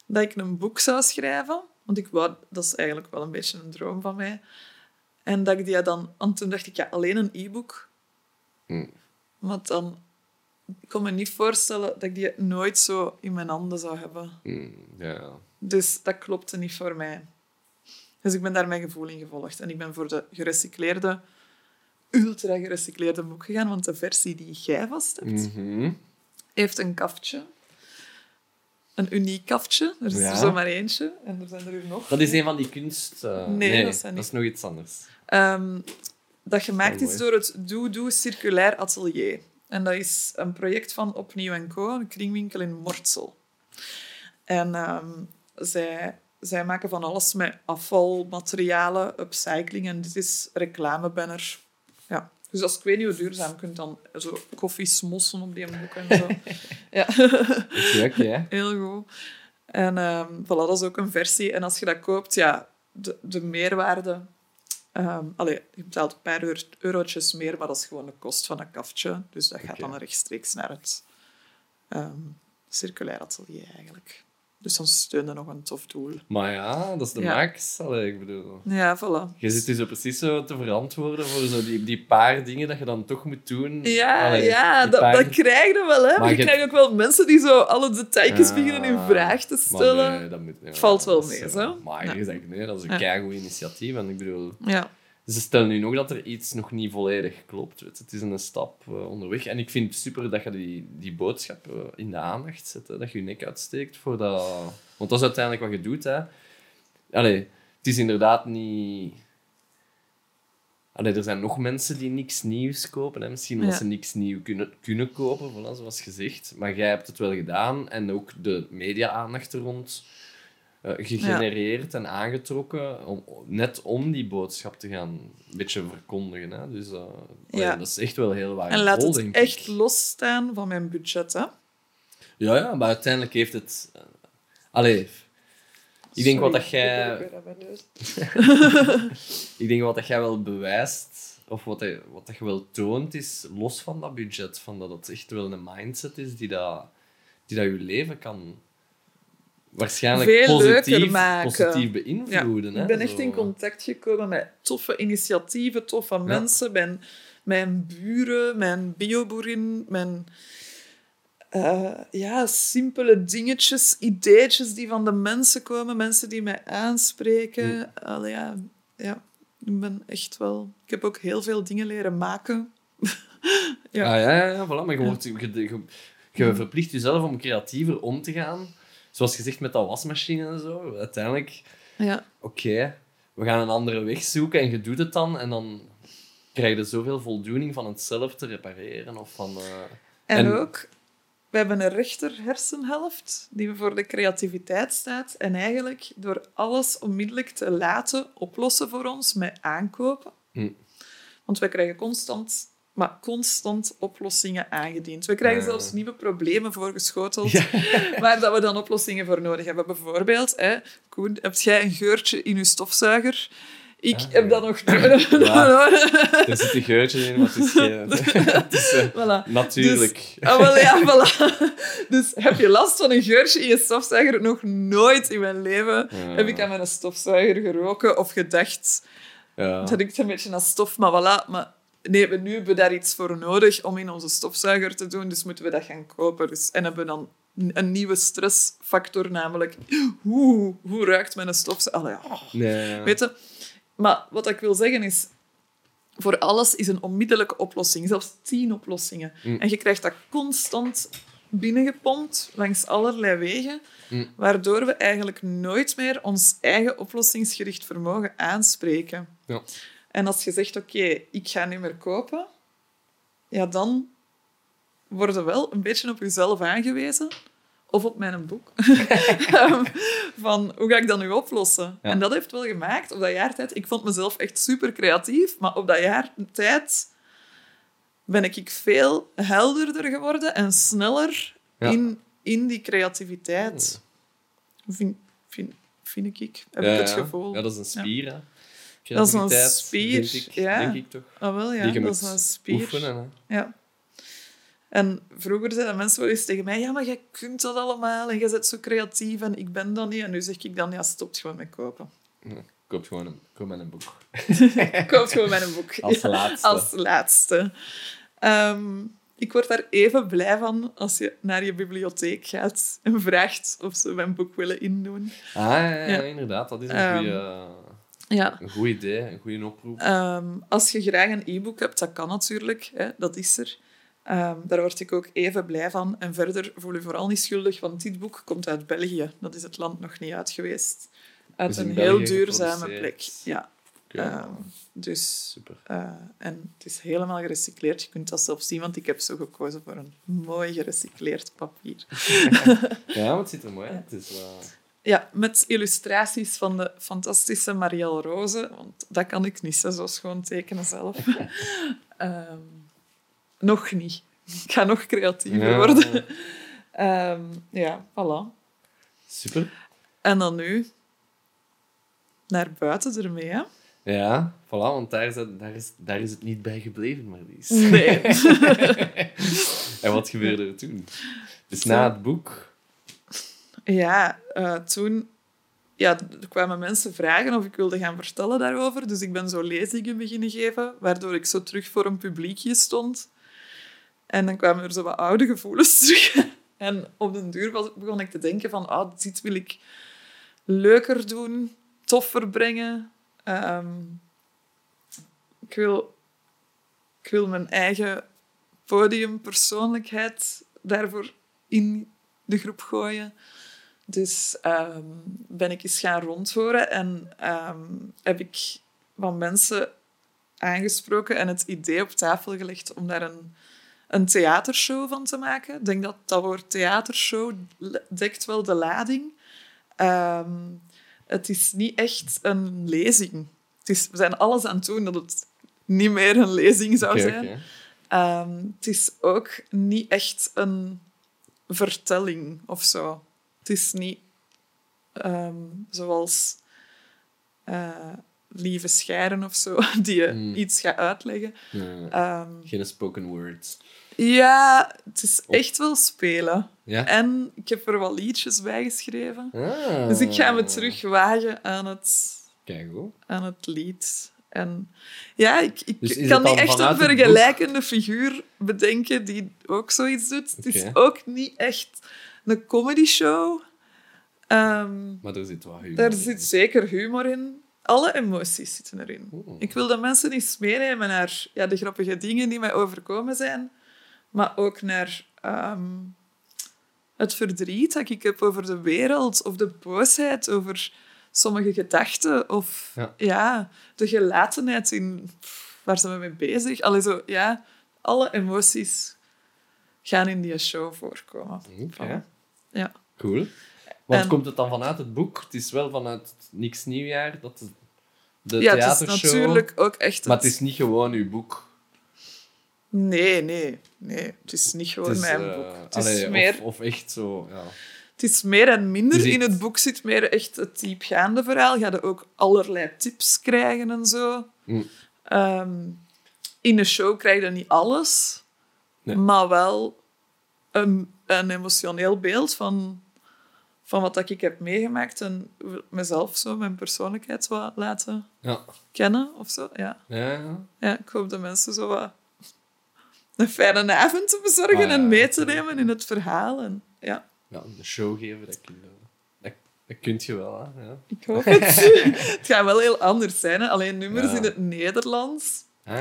dat ik een boek zou schrijven. Want ik wou, dat is eigenlijk wel een beetje een droom van mij. En dat ik die dan... Want toen dacht ik, ja, alleen een e-book. Hm. Want dan... Ik kon me niet voorstellen dat ik die nooit zo in mijn handen zou hebben. mm, ja. Dus dat klopte niet voor mij. Dus ik ben daar mijn gevoel in gevolgd. En ik ben voor de gerecycleerde, ultra gerecycleerde boek gegaan, want de versie die jij vast hebt, Mhm. heeft een kaftje. Een uniek kaftje. Er is Ja. er zomaar eentje. En er zijn er hier nog. Dat is een van die kunst... eh, Nee, dat zijn dat is nog iets anders. Ehm, dat gemaakt Oh, is door het Doe-Doe Circulair Atelier. En dat is een project van Opnieuw Co, een kringwinkel in Mortsel. En ehm, zij, zij maken van alles met afvalmaterialen, upcycling. En dit is reclamebanner. Dus als ik weet niet hoe duurzaam, je kunt dan zo koffie smossen op die boek en zo. ja. Leuk, hè? Heel goed. En ehm voilà, dat is ook een versie. En als je dat koopt, ja, de, de meerwaarde... ehm allee, je betaalt een paar euro- eurotjes meer, maar dat is gewoon de kost van een kaftje. Dus dat gaat dan rechtstreeks naar het ehm, circulair atelier eigenlijk. Dus dan steunde nog een tof doel. Maar ja, dat is de Ja. max. Allee, ik bedoel... Ja, voilà. Je zit dus zo precies zo te verantwoorden voor zo die, die paar dingen dat je dan toch moet doen. Ja, Allee, ja dat, paar- dat krijg je wel. Hè? Maar, Maar je je- krijgt ook wel mensen die zo alle detailjes Ah, beginnen in vraag te maar stellen. nee, dat moet, ja, Valt wel mee, zo. Maar Ja. je zegt nee, dat is een Ja. keigoed initiatief. En ik bedoel, Ja. Ze stellen nu nog dat er iets nog niet volledig klopt. Weet. Het is een stap eh, onderweg. En ik vind het super dat je die, die boodschap eh, in de aandacht zet. Hè, dat je je nek uitsteekt voor dat... Want dat is uiteindelijk wat je doet. Hè. Allee, het is inderdaad niet... Allee, er zijn nog mensen die niks nieuws kopen. Hè. Misschien omdat Ja. ze niks nieuw kunnen, kunnen kopen, voilà, zoals gezegd. Maar jij hebt het wel gedaan. En ook de media-aandacht er rond eh, gegenereerd en aangetrokken. Om, net om die boodschap te gaan een beetje verkondigen. Hè. Dus eh, Ja. dat is echt wel heel waardevol, En laat het denk echt ik. losstaan van mijn budget. Hè? Ja, ja, maar uiteindelijk heeft het... eh, allee, ik denk wat dat jij... ik. Ik denk wat dat jij wel bewijst, of wat, hij, wat dat je wel toont, is los van dat budget, van dat het echt wel een mindset is die dat, die dat je leven kan waarschijnlijk Veel positief, maken. positief Ja, beïnvloeden. hè, ik ben echt zo. in contact gekomen met toffe initiatieven, toffe mensen, mijn, mijn buren, mijn bioboerin, mijn eh, ja, simpele dingetjes, ideetjes die van de mensen komen, mensen die mij aanspreken. Allee, ja, ja, ik ben echt wel... Ik heb ook heel veel dingen leren maken. Ja. Ah, ja, ja, ja, voilà, maar je, wordt, je, je, je verplicht jezelf om creatiever om te gaan. Zoals gezegd met dat wasmachine en zo. Uiteindelijk, Ja. oké, we gaan een andere weg zoeken en je doet het dan. En dan krijg je zoveel voldoening van het zelf te repareren. Of van, eh, En, En- ook, we hebben een rechter hersenhelft die voor de creativiteit staat. En eigenlijk door alles onmiddellijk te laten oplossen voor ons met aankopen. Hm. Want wij krijgen constant, maar constant oplossingen aangediend. We krijgen Ja. zelfs nieuwe problemen voorgeschoteld, waar dat we dan oplossingen voor nodig hebben. Bijvoorbeeld, hè, Koen, heb jij een geurtje in je stofzuiger? Ik Ah, heb ja. dat nog... er zit een geurtje in, maar het is, geen, het is eh, voilà. natuurlijk. Ah, wel, ja, voilà. Dus heb je last van een geurtje in je stofzuiger? Nog nooit in mijn leven Ja. heb ik aan mijn stofzuiger geroken of gedacht. Ja. Dat riekt een beetje naar stof, maar voilà. Maar nee, we, nu hebben we daar iets voor nodig om in onze stofzuiger te doen, dus moeten we dat gaan kopen. Dus, en hebben we dan een nieuwe stressfactor, namelijk hoe, hoe ruikt mijn stofzuiger? Allee, oh. Nee. Weet je? Maar wat ik wil zeggen is, voor alles is een onmiddellijke oplossing, zelfs tien oplossingen. Mm. En je krijgt dat constant binnengepompt langs allerlei wegen, Mm. waardoor we eigenlijk nooit meer ons eigen oplossingsgericht vermogen aanspreken. Ja. En als je zegt, oké, ik ga niet meer kopen, ja, dan word je wel een beetje op jezelf aangewezen. Of op mijn boek. Ehm, van, hoe ga ik dat nu oplossen? Ja. En dat heeft wel gemaakt, op dat jaar tijd... Ik vond mezelf echt super creatief, maar op dat jaar tijd ben ik veel helderder geworden en sneller Ja. in, in die creativiteit. Vind, vind, vind ik. Heb Ja, ik het gevoel. Ja, dat is een spier, hè. Dat is een spier, denk ik, ja. denk ik toch. Ah, wel, ja. Dat is een spier. Oefenen, hè. Ja. En vroeger zeiden mensen wel eens tegen mij, ja, maar jij kunt dat allemaal en jij bent zo creatief en ik ben dat niet. En nu zeg ik dan, ja, stop gewoon met kopen. Ja, Koop gewoon een, koop met een boek. Koop gewoon mijn boek. Als Ja, laatste. als laatste. Ehm, ik word daar even blij van als je naar je bibliotheek gaat en vraagt of ze mijn boek willen indoen. Ah, ja, ja, inderdaad. Dat is een Ehm, goede... Ja. Een goed idee, een goede oproep. Ehm, als je graag een e-book hebt, dat kan natuurlijk. Hè, dat is er. Ehm, daar word ik ook even blij van. En verder voel je vooral niet schuldig, want dit boek komt uit België. Dat is het land nog niet uit geweest. Uit een België heel duurzame plek. Ja. Ehm, dus, super. eh, en het is helemaal gerecycleerd. Je kunt dat zelf zien, want ik heb zo gekozen voor een mooi gerecycleerd papier. Ja, maar het ziet er mooi uit. Het is wel... Ja, met illustraties van de fantastische Marielle Roze. Want dat kan ik niet, zo schoon tekenen zelf. Ehm, nog niet. Ik ga nog creatiever Ja. worden. Ehm, ja, voilà. Super. En dan nu naar buiten ermee, hè? Ja, voilà, want daar is, het, daar, is, daar is het niet bij gebleven, Marlies. Nee. En wat gebeurde er toen? Dus na het boek... Ja, eh, toen ja, kwamen mensen vragen of ik wilde gaan vertellen daarover. Dus ik ben zo lezingen beginnen geven, waardoor ik zo terug voor een publiekje stond. En dan kwamen er zo wat oude gevoelens terug. En op den duur begon ik te denken van, ah, dit wil ik leuker doen, toffer brengen. Ehm, ik, wil, ik wil mijn eigen podiumpersoonlijkheid daarvoor in de groep gooien. Dus ehm, ben ik eens gaan rondhoren en ehm, heb ik wat mensen aangesproken en het idee op tafel gelegd om daar een, een theatershow van te maken. Ik denk dat dat woord theatershow dekt wel de lading. Ehm, het is niet echt een lezing. Het is, we zijn alles aan het doen dat het niet meer een lezing zou zijn. het is ook niet echt een vertelling of zo. Het is niet ehm, zoals eh, lieve scheren of zo, die je Hmm. iets gaat uitleggen. Ehm, geen spoken words. ja, het is echt wel spelen. Ja? En ik heb er wel liedjes bij geschreven. Ah. Dus ik ga me terug wagen aan het, aan het lied. En ja, ik, ik Dus kan niet echt een vergelijkende figuur bedenken die ook zoiets doet. Het is ook niet echt een comedy show. Ehm, Maar er zit wat humor daar in. zit zeker humor in. Alle emoties zitten erin. Ik wil de mensen eens meenemen naar ja, de grappige dingen die mij overkomen zijn, maar ook naar ehm, het verdriet dat ik heb over de wereld of de boosheid over sommige gedachten of Ja. ja. de gelatenheid in pff, waar zijn we mee bezig. Allee, zo, ja, alle emoties gaan in die show voorkomen. Oké. Ja. Cool. Want En- komt het dan vanuit het boek? Het is wel vanuit Niks Nieuwjaar, dat de, de ja, het is theatershow... natuurlijk ook echt... Maar het is niet gewoon uw boek. Nee, nee, nee. Het is niet gewoon is, mijn eh, boek. Het is, allee, meer, of, of echt zo, ja. het is meer en minder. Ziet- In het boek zit meer echt het diepgaande verhaal. Ga je ook allerlei tips krijgen en zo. Mm. Ehm, in een show krijg je niet alles, Nee. maar wel een, een emotioneel beeld van, van wat dat ik heb meegemaakt en mezelf zo, mijn persoonlijkheid wat laten Ja. kennen of zo. Ja. Ja, ja. Ja, ik hoop de mensen zo wat een fijne avond te bezorgen Ah, en mee te nemen in het verhaal. En, ja, ja, een show geven, dat kun je, dat, dat kunt je wel. Hè? Ja. ik hoop het. het gaat wel heel anders zijn. Hè? Alleen nummers in het Nederlands. Ah,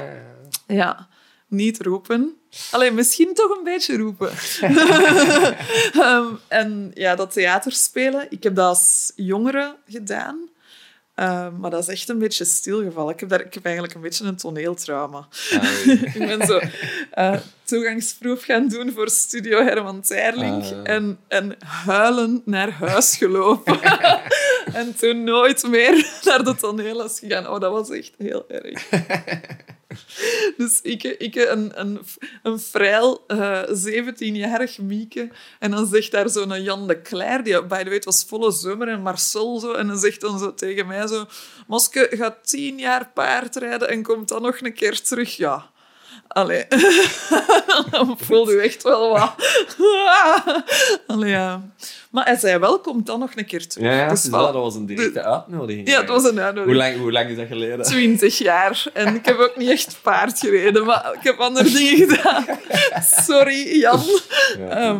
ja. Niet roepen. Alleen misschien toch een beetje roepen. Ehm, en ja, dat theaterspelen. Ik heb dat als jongere gedaan. Ehm, maar dat is echt een beetje stilgevallen. Ik heb, daar, ik heb eigenlijk een beetje een toneeltrauma. Ik ben zo eh, toegangsproef gaan doen voor Studio Herman Teirlink. Ah. En, en huilen naar huis gelopen. en toen nooit meer naar de toneelles gegaan. Oh, dat was echt heel erg. Dus ik, ik een, een, een vrij eh 17-jarig Mieke. En dan zegt daar zo'n Jan de Cler, die bij de weet was volle zomer en Marcel zo. En dan zegt dan zo tegen mij zo... Moske gaat tien jaar paardrijden en komt dan nog een keer terug. Ja. Allee. dan voelde je echt wel wat... Allee, ja. Maar hij zei wel, komt dan nog een keer terug. Ja, ja Dus wel- dat was een directe uitnodiging. Ja, het was een uitnodiging. Hoe lang, hoe lang is dat geleden? 20 jaar. En ik heb ook niet echt paard gereden, maar ik heb andere dingen gedaan. Sorry, Jan. Ja, Ehm,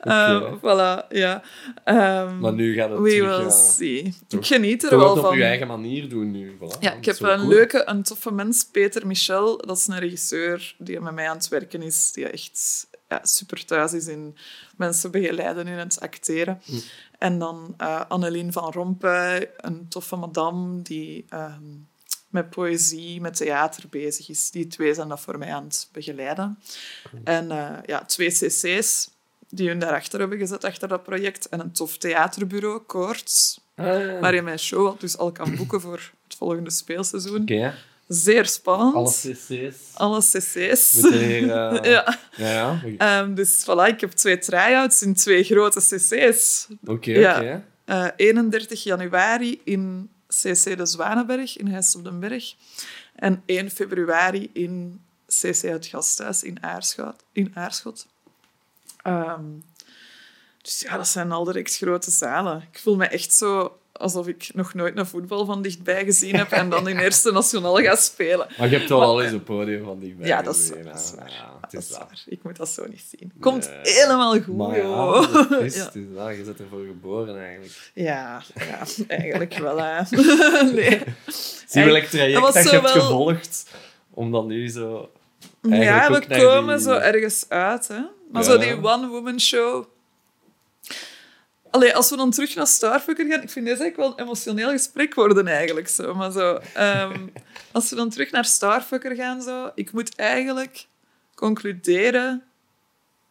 Eh, voilà, ja. Ehm, Maar nu gaat het we terug, will ja, see. toch- Ik geniet er Toch wel ook op van. je eigen manier doen nu. Voilà. Ja, ik heb een cool. leuke, een toffe mens, Peter Michel. Dat is een regisseur die met mij aan het werken is, die echt ja, super thuis is in mensen begeleiden in het acteren. Mm. En dan eh Annelien van Rompuy, een toffe madame die ehm, met poëzie, met theater bezig is. Die twee zijn dat voor mij aan het begeleiden. En eh, ja, twee cc's die hun daarachter hebben gezet, achter dat project. En een tof theaterbureau, Koorts, Ah, ja. je mijn show dus al kan boeken voor het volgende speelseizoen. Hè. Zeer spannend. alle cc's. Alle cc's. Moet hier, eh, ja. Ja, ja. Ehm, dus voilà, ik heb twee try-outs in twee grote cc's. Oké, Ja. oké. Eh, 31 januari in CC de Zwanenberg in Heist op den Berg. En 1 februari in CC het Gasthuis in Aarschot. In Aarschot. Ehm, dus ja, dat zijn al direct grote zalen. Ik voel me echt zo alsof ik nog nooit een voetbal van dichtbij gezien heb en dan in eerste nationaal ga spelen. Maar je hebt wel Maar- al eens een podium van dichtbij Ja, dat is, gezien, waar, dat is waar. Ja, het Dat is waar. Ik moet dat zo niet zien. Komt Nee. helemaal goed, Maar ja, is, Ja. het is waar. Je bent ervoor geboren, eigenlijk. Ja, ja, eigenlijk wel. Hè. nee. Zie welk traject dat was dat je hebt wel- gevolgd om dan nu zo... Ja, we komen die- zo ergens uit. Hè. Maar zo die one-woman show... Allee, als we dan terug naar Starfucker gaan... Ik vind deze eigenlijk wel een emotioneel gesprek worden, eigenlijk. Zo. Maar zo, ehm, als we dan terug naar Starfucker gaan, zo, ik moet eigenlijk concluderen...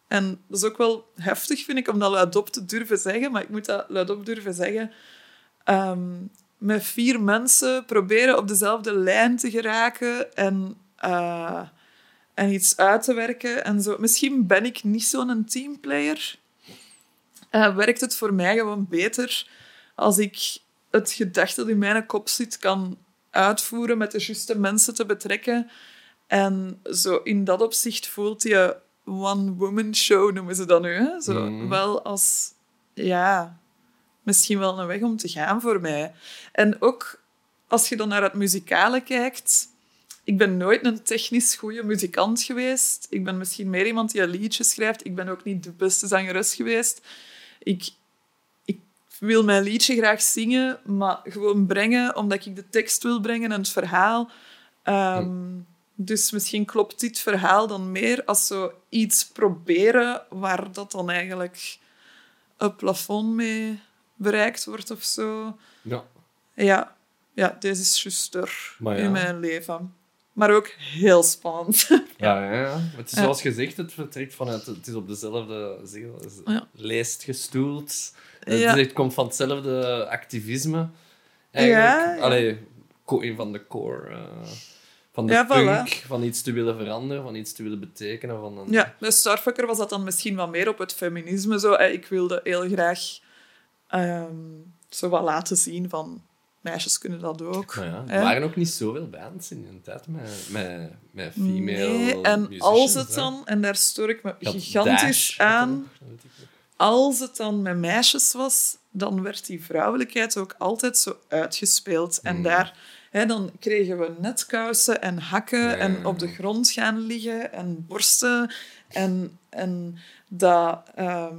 En dat is ook wel heftig, vind ik, om dat luidop te durven zeggen. Maar ik moet dat luidop durven zeggen. Ehm, met vier mensen proberen op dezelfde lijn te geraken en, eh, en iets uit te werken. En zo. Misschien ben ik niet zo'n teamplayer. Eh, werkt het voor mij gewoon beter als ik het gedachte dat in mijn kop zit kan uitvoeren met de juiste mensen te betrekken. En zo in dat opzicht voelt je one-woman show, noemen ze dat nu. Hè? Zo, Mhm. Wel als, ja, misschien wel een weg om te gaan voor mij. En ook als je dan naar het muzikale kijkt, ik ben nooit een technisch goede muzikant geweest. Ik ben misschien meer iemand die een liedje schrijft. Ik ben ook niet de beste zangeres geweest. Ik, ik wil mijn liedje graag zingen, maar gewoon brengen omdat ik de tekst wil brengen en het verhaal. Ehm, Dus misschien klopt dit verhaal dan meer als zo iets proberen waar dat dan eigenlijk een plafond mee bereikt wordt of zo. Ja. Ja, ja deze is juster ja. in mijn leven. Maar ook heel spannend. Ja, ja, ja. Het is zoals gezegd, het vertrekt vanuit... Het is op dezelfde lijst gestoeld. Het, Ja. is- het komt van hetzelfde activisme. Ja, Eigenlijk. Allee, een van de core... eh, van de Ja, voilà. punk, van iets te willen veranderen, van iets te willen betekenen. Van een... Ja, bij Starfucker was dat dan misschien wat meer op het feminisme. Zo. Eh, Ik wilde heel graag ehm, zo wat laten zien van meisjes kunnen dat ook. Maar ja, er waren ook niet zoveel bands in die tijd met, met, met female Nee, en als het dan, en daar stoor ik me gigantisch Dash, aan, als het dan met meisjes was, dan werd die vrouwelijkheid ook altijd zo uitgespeeld. En Mm. daar, hè, dan kregen we netkousen en hakken Ja. en op de grond gaan liggen en borsten. En, en dat, ehm,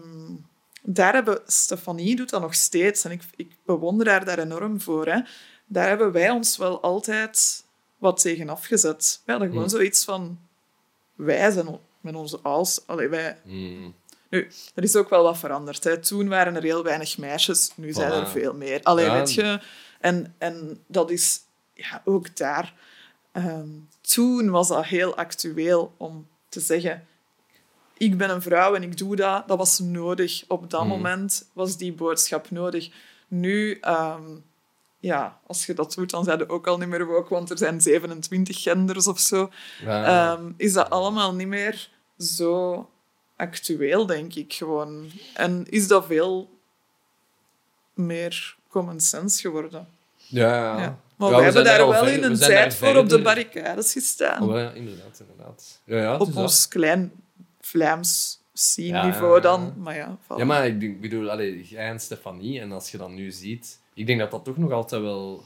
daar hebben, Stefanie doet dat nog steeds en ik, ik bewonder haar daar enorm voor. Hè. Daar hebben wij ons wel altijd wat tegen afgezet. We hadden gewoon Mm. zoiets van, wij zijn met onze als, allee, wij, Mm. nu, er is ook wel wat veranderd. Hè. Toen waren er heel weinig meisjes, nu zijn er veel meer. Allee, Ja. weet je. En, en dat is ja, ook daar. ehm, toen was dat heel actueel om te zeggen: Ik ben een vrouw en ik doe dat. Dat was nodig. Op dat Mm. moment was die boodschap nodig. Nu, ehm, ja, als je dat doet, dan zijn er ook al niet meer woke, want er zijn 27 genders of zo Ja. ehm, is dat allemaal niet meer zo actueel, denk ik gewoon. En is dat veel meer common sense geworden. ja, ja. Ja. Maar Ja, we, hebben daar wel in een tijd voor op de barricades gestaan. Oh, ja, inderdaad, inderdaad. Ja, ja, op dat. ons klein Vlaams Ja, scene-niveau ja, dan. ja. Maar ja, voilà. Ja, maar ik bedoel, allee, jij en Stefanie, en als je dat nu ziet, ik denk dat dat toch nog altijd wel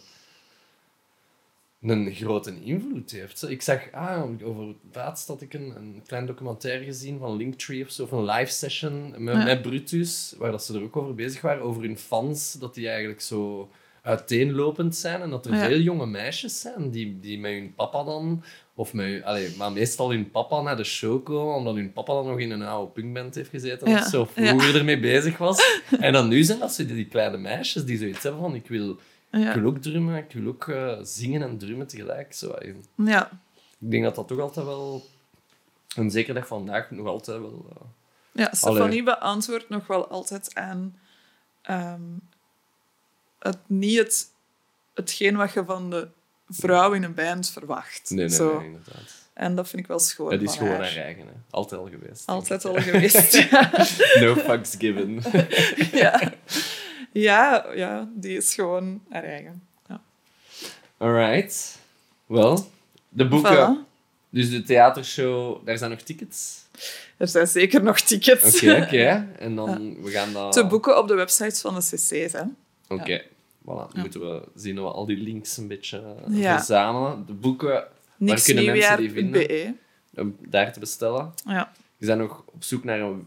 een grote invloed heeft. Ik zag, ah, over het laatst had ik een, een klein documentaire gezien van Linktree of zo, of een live session met, Ja. met Brutus, waar dat ze er ook over bezig waren, over hun fans, dat die eigenlijk zo uiteenlopend zijn en dat er Ja. veel jonge meisjes zijn die, die met hun papa dan, of met, hun- allee, maar meestal hun papa naar de show komen, omdat hun papa dan nog in een oude punkband heeft gezeten Ja. of zo, vroeger ermee bezig was. En dan nu zijn dat zo die, kleine meisjes die zoiets hebben van, ik wil... Ik Ja. wil ook drummen, ik wil ook eh, zingen en drummen tegelijk. Zo. En ja. Ik denk dat dat toch altijd wel... En zeker dat vandaag nog altijd wel... eh, Ja, Stefanie beantwoordt nog wel altijd aan ehm, het, niet het, hetgeen wat je van de vrouw in een band verwacht. nee, nee, Zo. nee, inderdaad. En dat vind ik wel schoon Het is gewoon haar. haar eigen. Hè. Altijd al geweest. Altijd al geweest. No fucks given. ja. Ja, ja, die is gewoon haar eigen. Ja. Alright. Wel, de boeken. Voilà. Dus de theatershow, daar zijn nog tickets. Er zijn zeker nog tickets Oké, oké. En dan, we gaan dat... te boeken op de websites van de cc's. Hè. Oké. Voilà, Ja. moeten we zien dat we al die links een beetje eh, Ja. verzamelen. De boeken, kunnen mensen die vinden? Om daar te bestellen. Ja. Je bent nog op zoek naar een,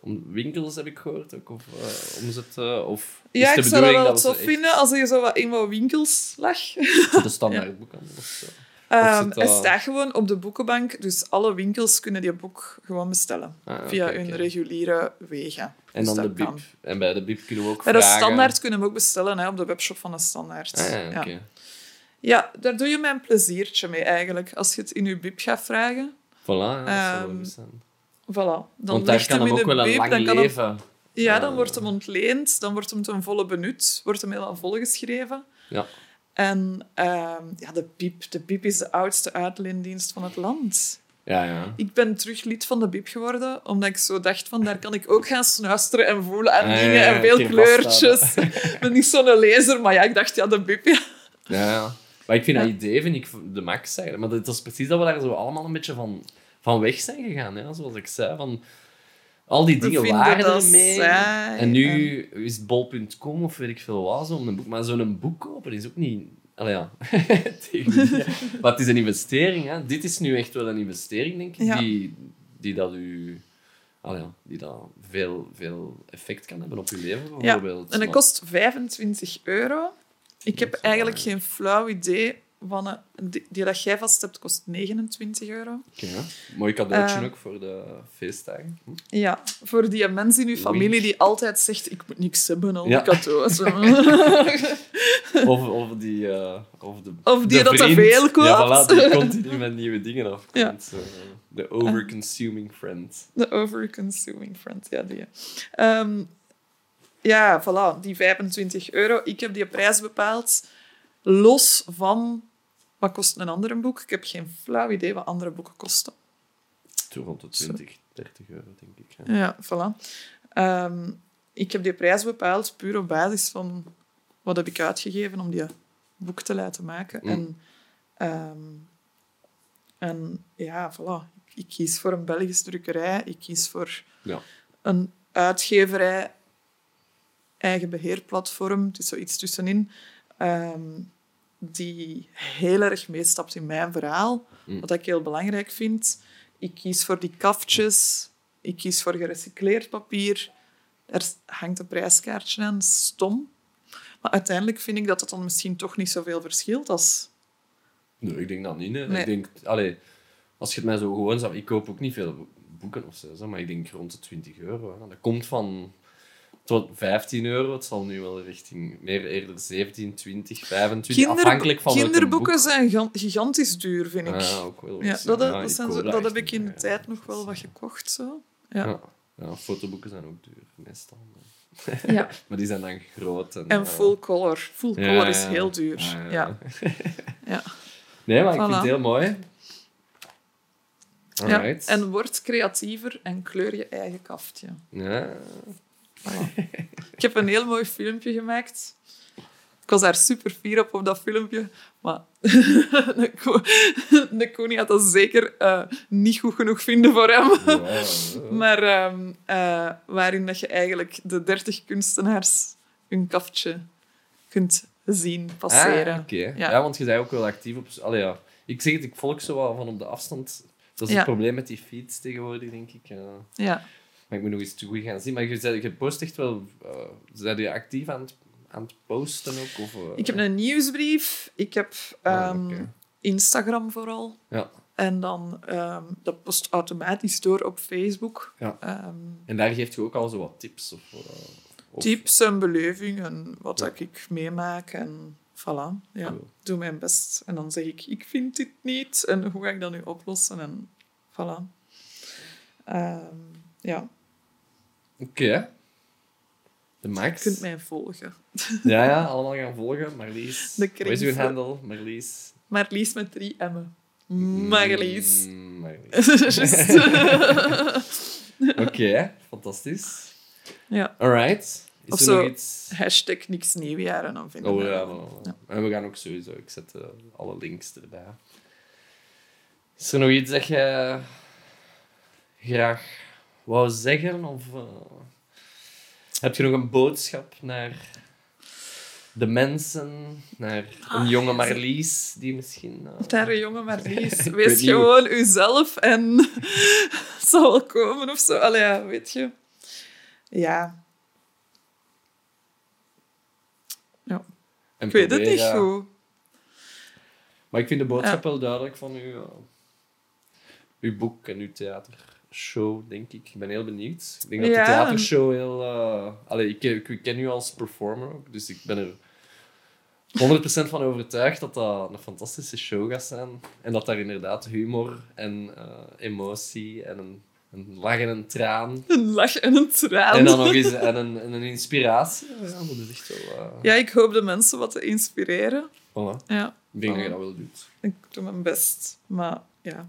om winkels, heb ik gehoord, ook, of uh, omzetten. Of ja, ik zou dat wel echt vinden als er zo wat in wat winkels lag. de standaard boekhandel of zo. Hij dat- staat gewoon op de boekenbank, dus alle winkels kunnen die boek gewoon bestellen. Ah, via hun reguliere wegen. En Dus dan de BIP. kan. En bij de BIP kunnen we ook Bij de vragen... standaard kunnen we ook bestellen, hè, op de webshop van de standaard. Ah, ja, ja. ja, daar doe je mij een pleziertje mee eigenlijk. Als je het in je bib gaat vragen, Voilà, ja, dat zou Ehm, voilà. Dan Want daar kan hem hem in ook de wel een bib, lang dan kan hem- leven. ja, Eh, dan wordt hem ontleend, dan wordt hem ten volle benut, wordt hem helemaal volgeschreven. Ja. En ehm, ja, de BIP. De BIP is de oudste uitleendienst van het land. Ja, ja. Ik ben terug lid van de BIP geworden, omdat ik zo dacht van, daar kan ik ook gaan snuisteren en voelen aan Ah, ja, dingen en veel kleurtjes. Ik ben niet zo'n lezer, maar ja, ik dacht, ja, de BIP, ja. Ja, ja. Maar ik vind dat idee vind ik de max eigenlijk. Maar dat is precies dat we daar zo allemaal een beetje van, van weg zijn gegaan. Hè? Zoals ik zei, van... Al die dingen waren er mee. saai En nu is het bol.com of weet ik veel wat, zo, om een boek. Maar zo'n boek kopen is ook niet... Allee, ja. Maar het is een investering. Hè. Dit is nu echt wel een investering, denk ik, Ja. die, die dat u... Allee, ja, die dat veel, veel effect kan hebben op uw leven, Ja, bijvoorbeeld. en dat kost 25 euro. Ik heb is eigenlijk geen flauw idee van... een- die, die dat jij vast hebt, kost 29 euro. Ja. Mooi cadeautje Eh, ook voor de feestdagen. Hm? Ja, voor die mens in uw familie die altijd zegt, ik moet niks hebben, al Ja. die cadeaus. Of, of die... eh, of, de, Of die de dat te veel koopt. Ja, voilà, die continu met nieuwe dingen afkomt. Ja. Zo, De over-consuming friend. De overconsuming friend, ja, die. Ehm, ja, voilà, die 25 euro. Ik heb die prijs bepaald los van wat kost een ander boek. Ik heb geen flauw idee wat andere boeken kosten. Zo rond de 20, 30 euro, denk ik. hè. Ja, voilà. Ehm, ik heb die prijs bepaald puur op basis van wat heb ik uitgegeven om die boek te laten maken. Mm. En, ehm, en ja, voilà. Ik kies voor een Belgische drukkerij. Ik kies voor Ja. een uitgeverij, eigen beheerplatform. Het is zoiets tussenin. ehm, die heel erg meestapt in mijn verhaal. Mm. Wat ik heel belangrijk vind. Ik kies voor die kaftjes. Ik kies voor gerecycleerd papier. Er hangt een prijskaartje aan. Stom. Maar uiteindelijk vind ik dat het dan misschien toch niet zoveel verschilt als... Nee, ik denk dat niet. hè. Nee. Ik denk, allee, als je het mij zo gewoon zou... Ik koop ook niet veel boeken of zo, maar ik denk rond de 20 euro. hè. Dat komt van tot 15 euro. Het zal nu wel richting meer eerder 17, 20, 25, Kinder- afhankelijk van kinderboeken boek. zijn gigan- gigantisch duur, vind ik. Ah, ja, ook wel. Ja, eens, dat, ja. dat, zijn zo- dat heb ik in de ja. tijd nog wel wat gekocht. Zo. Ja. Ja. Ja, fotoboeken zijn ook duur, meestal. Ja. Maar die zijn dan groot. En, En eh, full color. Full ja, color is heel duur. Ah, ja. ja. Ja. Nee, maar ik vind het heel mooi. Ja. Alright. En word creatiever en kleur je eigen kaftje. Ja. Voilà. ik heb een heel mooi filmpje gemaakt. Ik was daar super fier op, op dat filmpje. Maar de, Ko- de koning had dat zeker eh, niet goed genoeg vinden voor hem. Maar ehm, eh, waarin dat je eigenlijk de dertig kunstenaars hun kaftje kunt zien passeren. Ah. Ja. Ja. want je bent ook wel actief op... Allee, ja. Ik zeg het, ik volg zo wel van op de afstand. Dat is Ja. het probleem met die feeds tegenwoordig, denk ik. Ja. Ja. Maar ik moet nog eens toe gaan zien. Maar je, zei- je post echt wel... eh zijn je actief aan het, aan het posten ook? Of, eh? Ik heb een nieuwsbrief. Ik heb Ah, ehm. Instagram vooral. Ja. En dan, ehm, dat post automatisch door op Facebook. Ja. Ehm, En daar geeft je ook al zo wat tips? Of, eh, of- tips en belevingen, wat Ja. dat ik meemaak. En voilà, ja, Cool. doe mijn best. En dan zeg ik, ik vind dit niet. En hoe ga ik dat nu oplossen? En voilà. Ehm, ja, Oké. De Max. je kunt mij volgen. Ja, ja, allemaal gaan volgen. Marlies. De Wat is uw handle? Marlies. Marlies met drie M'en. Marlies. Mm, Marlies. Oké, fantastisch. ja. Alright. Is Of er zo. nog iets? Hashtag niks nieuwjaar en dan vinden Oh we ja, voilà. En we gaan ook sowieso, ik zet eh, alle links erbij. Is er nog iets dat je graag wou zeggen? Of eh, heb je nog een boodschap naar de mensen, naar een Ah, jonge Marlies die misschien. eh, Daar, jongen, maar Lies. Ik weet Wees gewoon uzelf en het zal wel komen of zo. Allee, ja, weet je. Ja. ja. en Ik weet het niet proberen- goed. Maar ik vind de boodschap wel duidelijk van uw, eh, uw boek en uw theatershow, denk ik. Ik ben heel benieuwd. Ik denk dat de theatershow heel... eh allee, ik, ik, ik ken u als performer ook, dus ik ben er 100% van overtuigd dat dat een fantastische show gaat zijn. En dat daar inderdaad humor en eh, emotie en een, een lach en een traan... Een lach en een traan. En dan nog eens en een, en een inspiratie. Ja, dat is echt wel... eh, Ja, ik hoop de mensen wat te inspireren. voilà. Ja, Ik denk dat je dat wel doet. ik doe mijn best. Maar ja,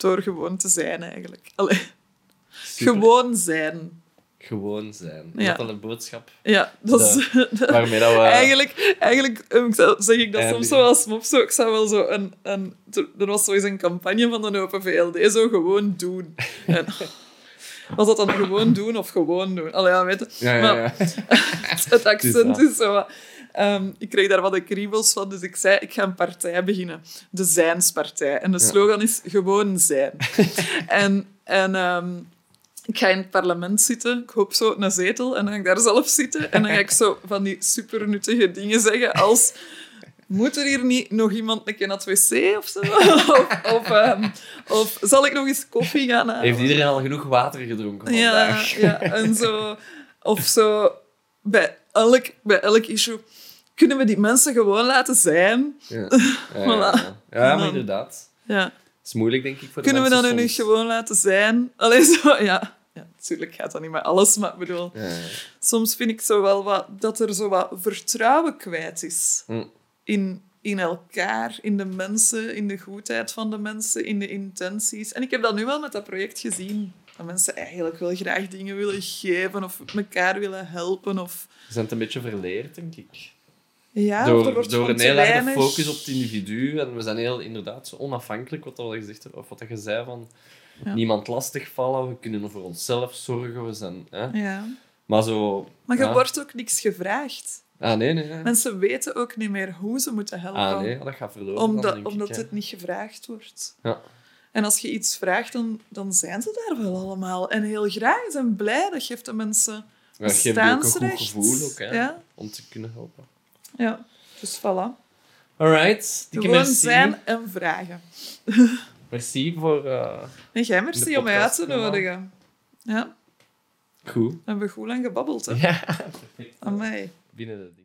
door gewoon te zijn eigenlijk. Allee, Super. gewoon zijn. Gewoon zijn. Ja. Dat is wel een boodschap Ja, dat is... waarmee dat we... Eigenlijk, eigenlijk eh, zeg ik dat soms zo als mop. Zo, ik zou wel zo een, een... Er was zo eens een campagne van de Open VLD, zo gewoon doen. En, was dat dan gewoon doen of gewoon doen? Allee, ja, weet je. Ja, ja, Maar het accent dat. is zo... ehm, ik kreeg daar wat de kriebels van, dus ik zei, ik ga een partij beginnen. De Zijnspartij. En de slogan is gewoon zijn. en en ehm, ik ga in het parlement zitten, ik hoop zo een zetel, en dan ga ik daar zelf zitten. En dan ga ik zo van die supernuttige dingen zeggen als... Moet er hier niet nog iemand een keer naar het wc of zo? of, of, ehm, of zal ik nog eens koffie gaan halen? Heeft iedereen al genoeg water gedronken Ja, vandaag? ja, en zo... Of zo... Bij elk, bij elk issue... Kunnen we die mensen gewoon laten zijn? Ja, ja. Voilà. Maar inderdaad. Ja. Het is moeilijk, denk ik, voor de Kunnen we dat nu soms. gewoon laten zijn? Allee, zo... Ja. Ja, natuurlijk gaat dat niet met alles, maar ik bedoel... Soms vind ik zo wel wat, dat er zo wat vertrouwen kwijt is. Hm. In, in elkaar, in de mensen, in de goedheid van de mensen, in de intenties. En ik heb dat nu wel met dat project gezien. Dat mensen eigenlijk wel graag dingen willen geven of elkaar willen helpen. Of... We zijn het een beetje verleerd, denk ik. Ja, er door een heel weinig- focus op het individu. En we zijn heel, inderdaad, zo onafhankelijk, wat, al gezegd, of wat je zei, van Ja. niemand lastigvallen, we kunnen voor onszelf zorgen, we zijn... Hè? Ja. Maar zo... Maar je ja. wordt ook niks gevraagd. Ah, nee, nee. nee. Mensen weten ook niet meer hoe ze moeten helpen. Ah, nee, dat gaat verloren. dan, omdat ik, omdat het niet gevraagd wordt. Ja. En als je iets vraagt, dan, dan zijn ze daar wel allemaal. En heel graag zijn blij. Dat geeft de mensen Ja, dat geeft je ook een goed gevoel ook, hè, om te kunnen helpen. Ja, dus voilà. Alright, Gewoon merci. zijn en vragen. Merci voor... eh, En jij merci om mij uit te nodigen. Ja, Goed. we hebben goed lang gebabbeld. Hè. Ja, perfect. Amai. Binnen de.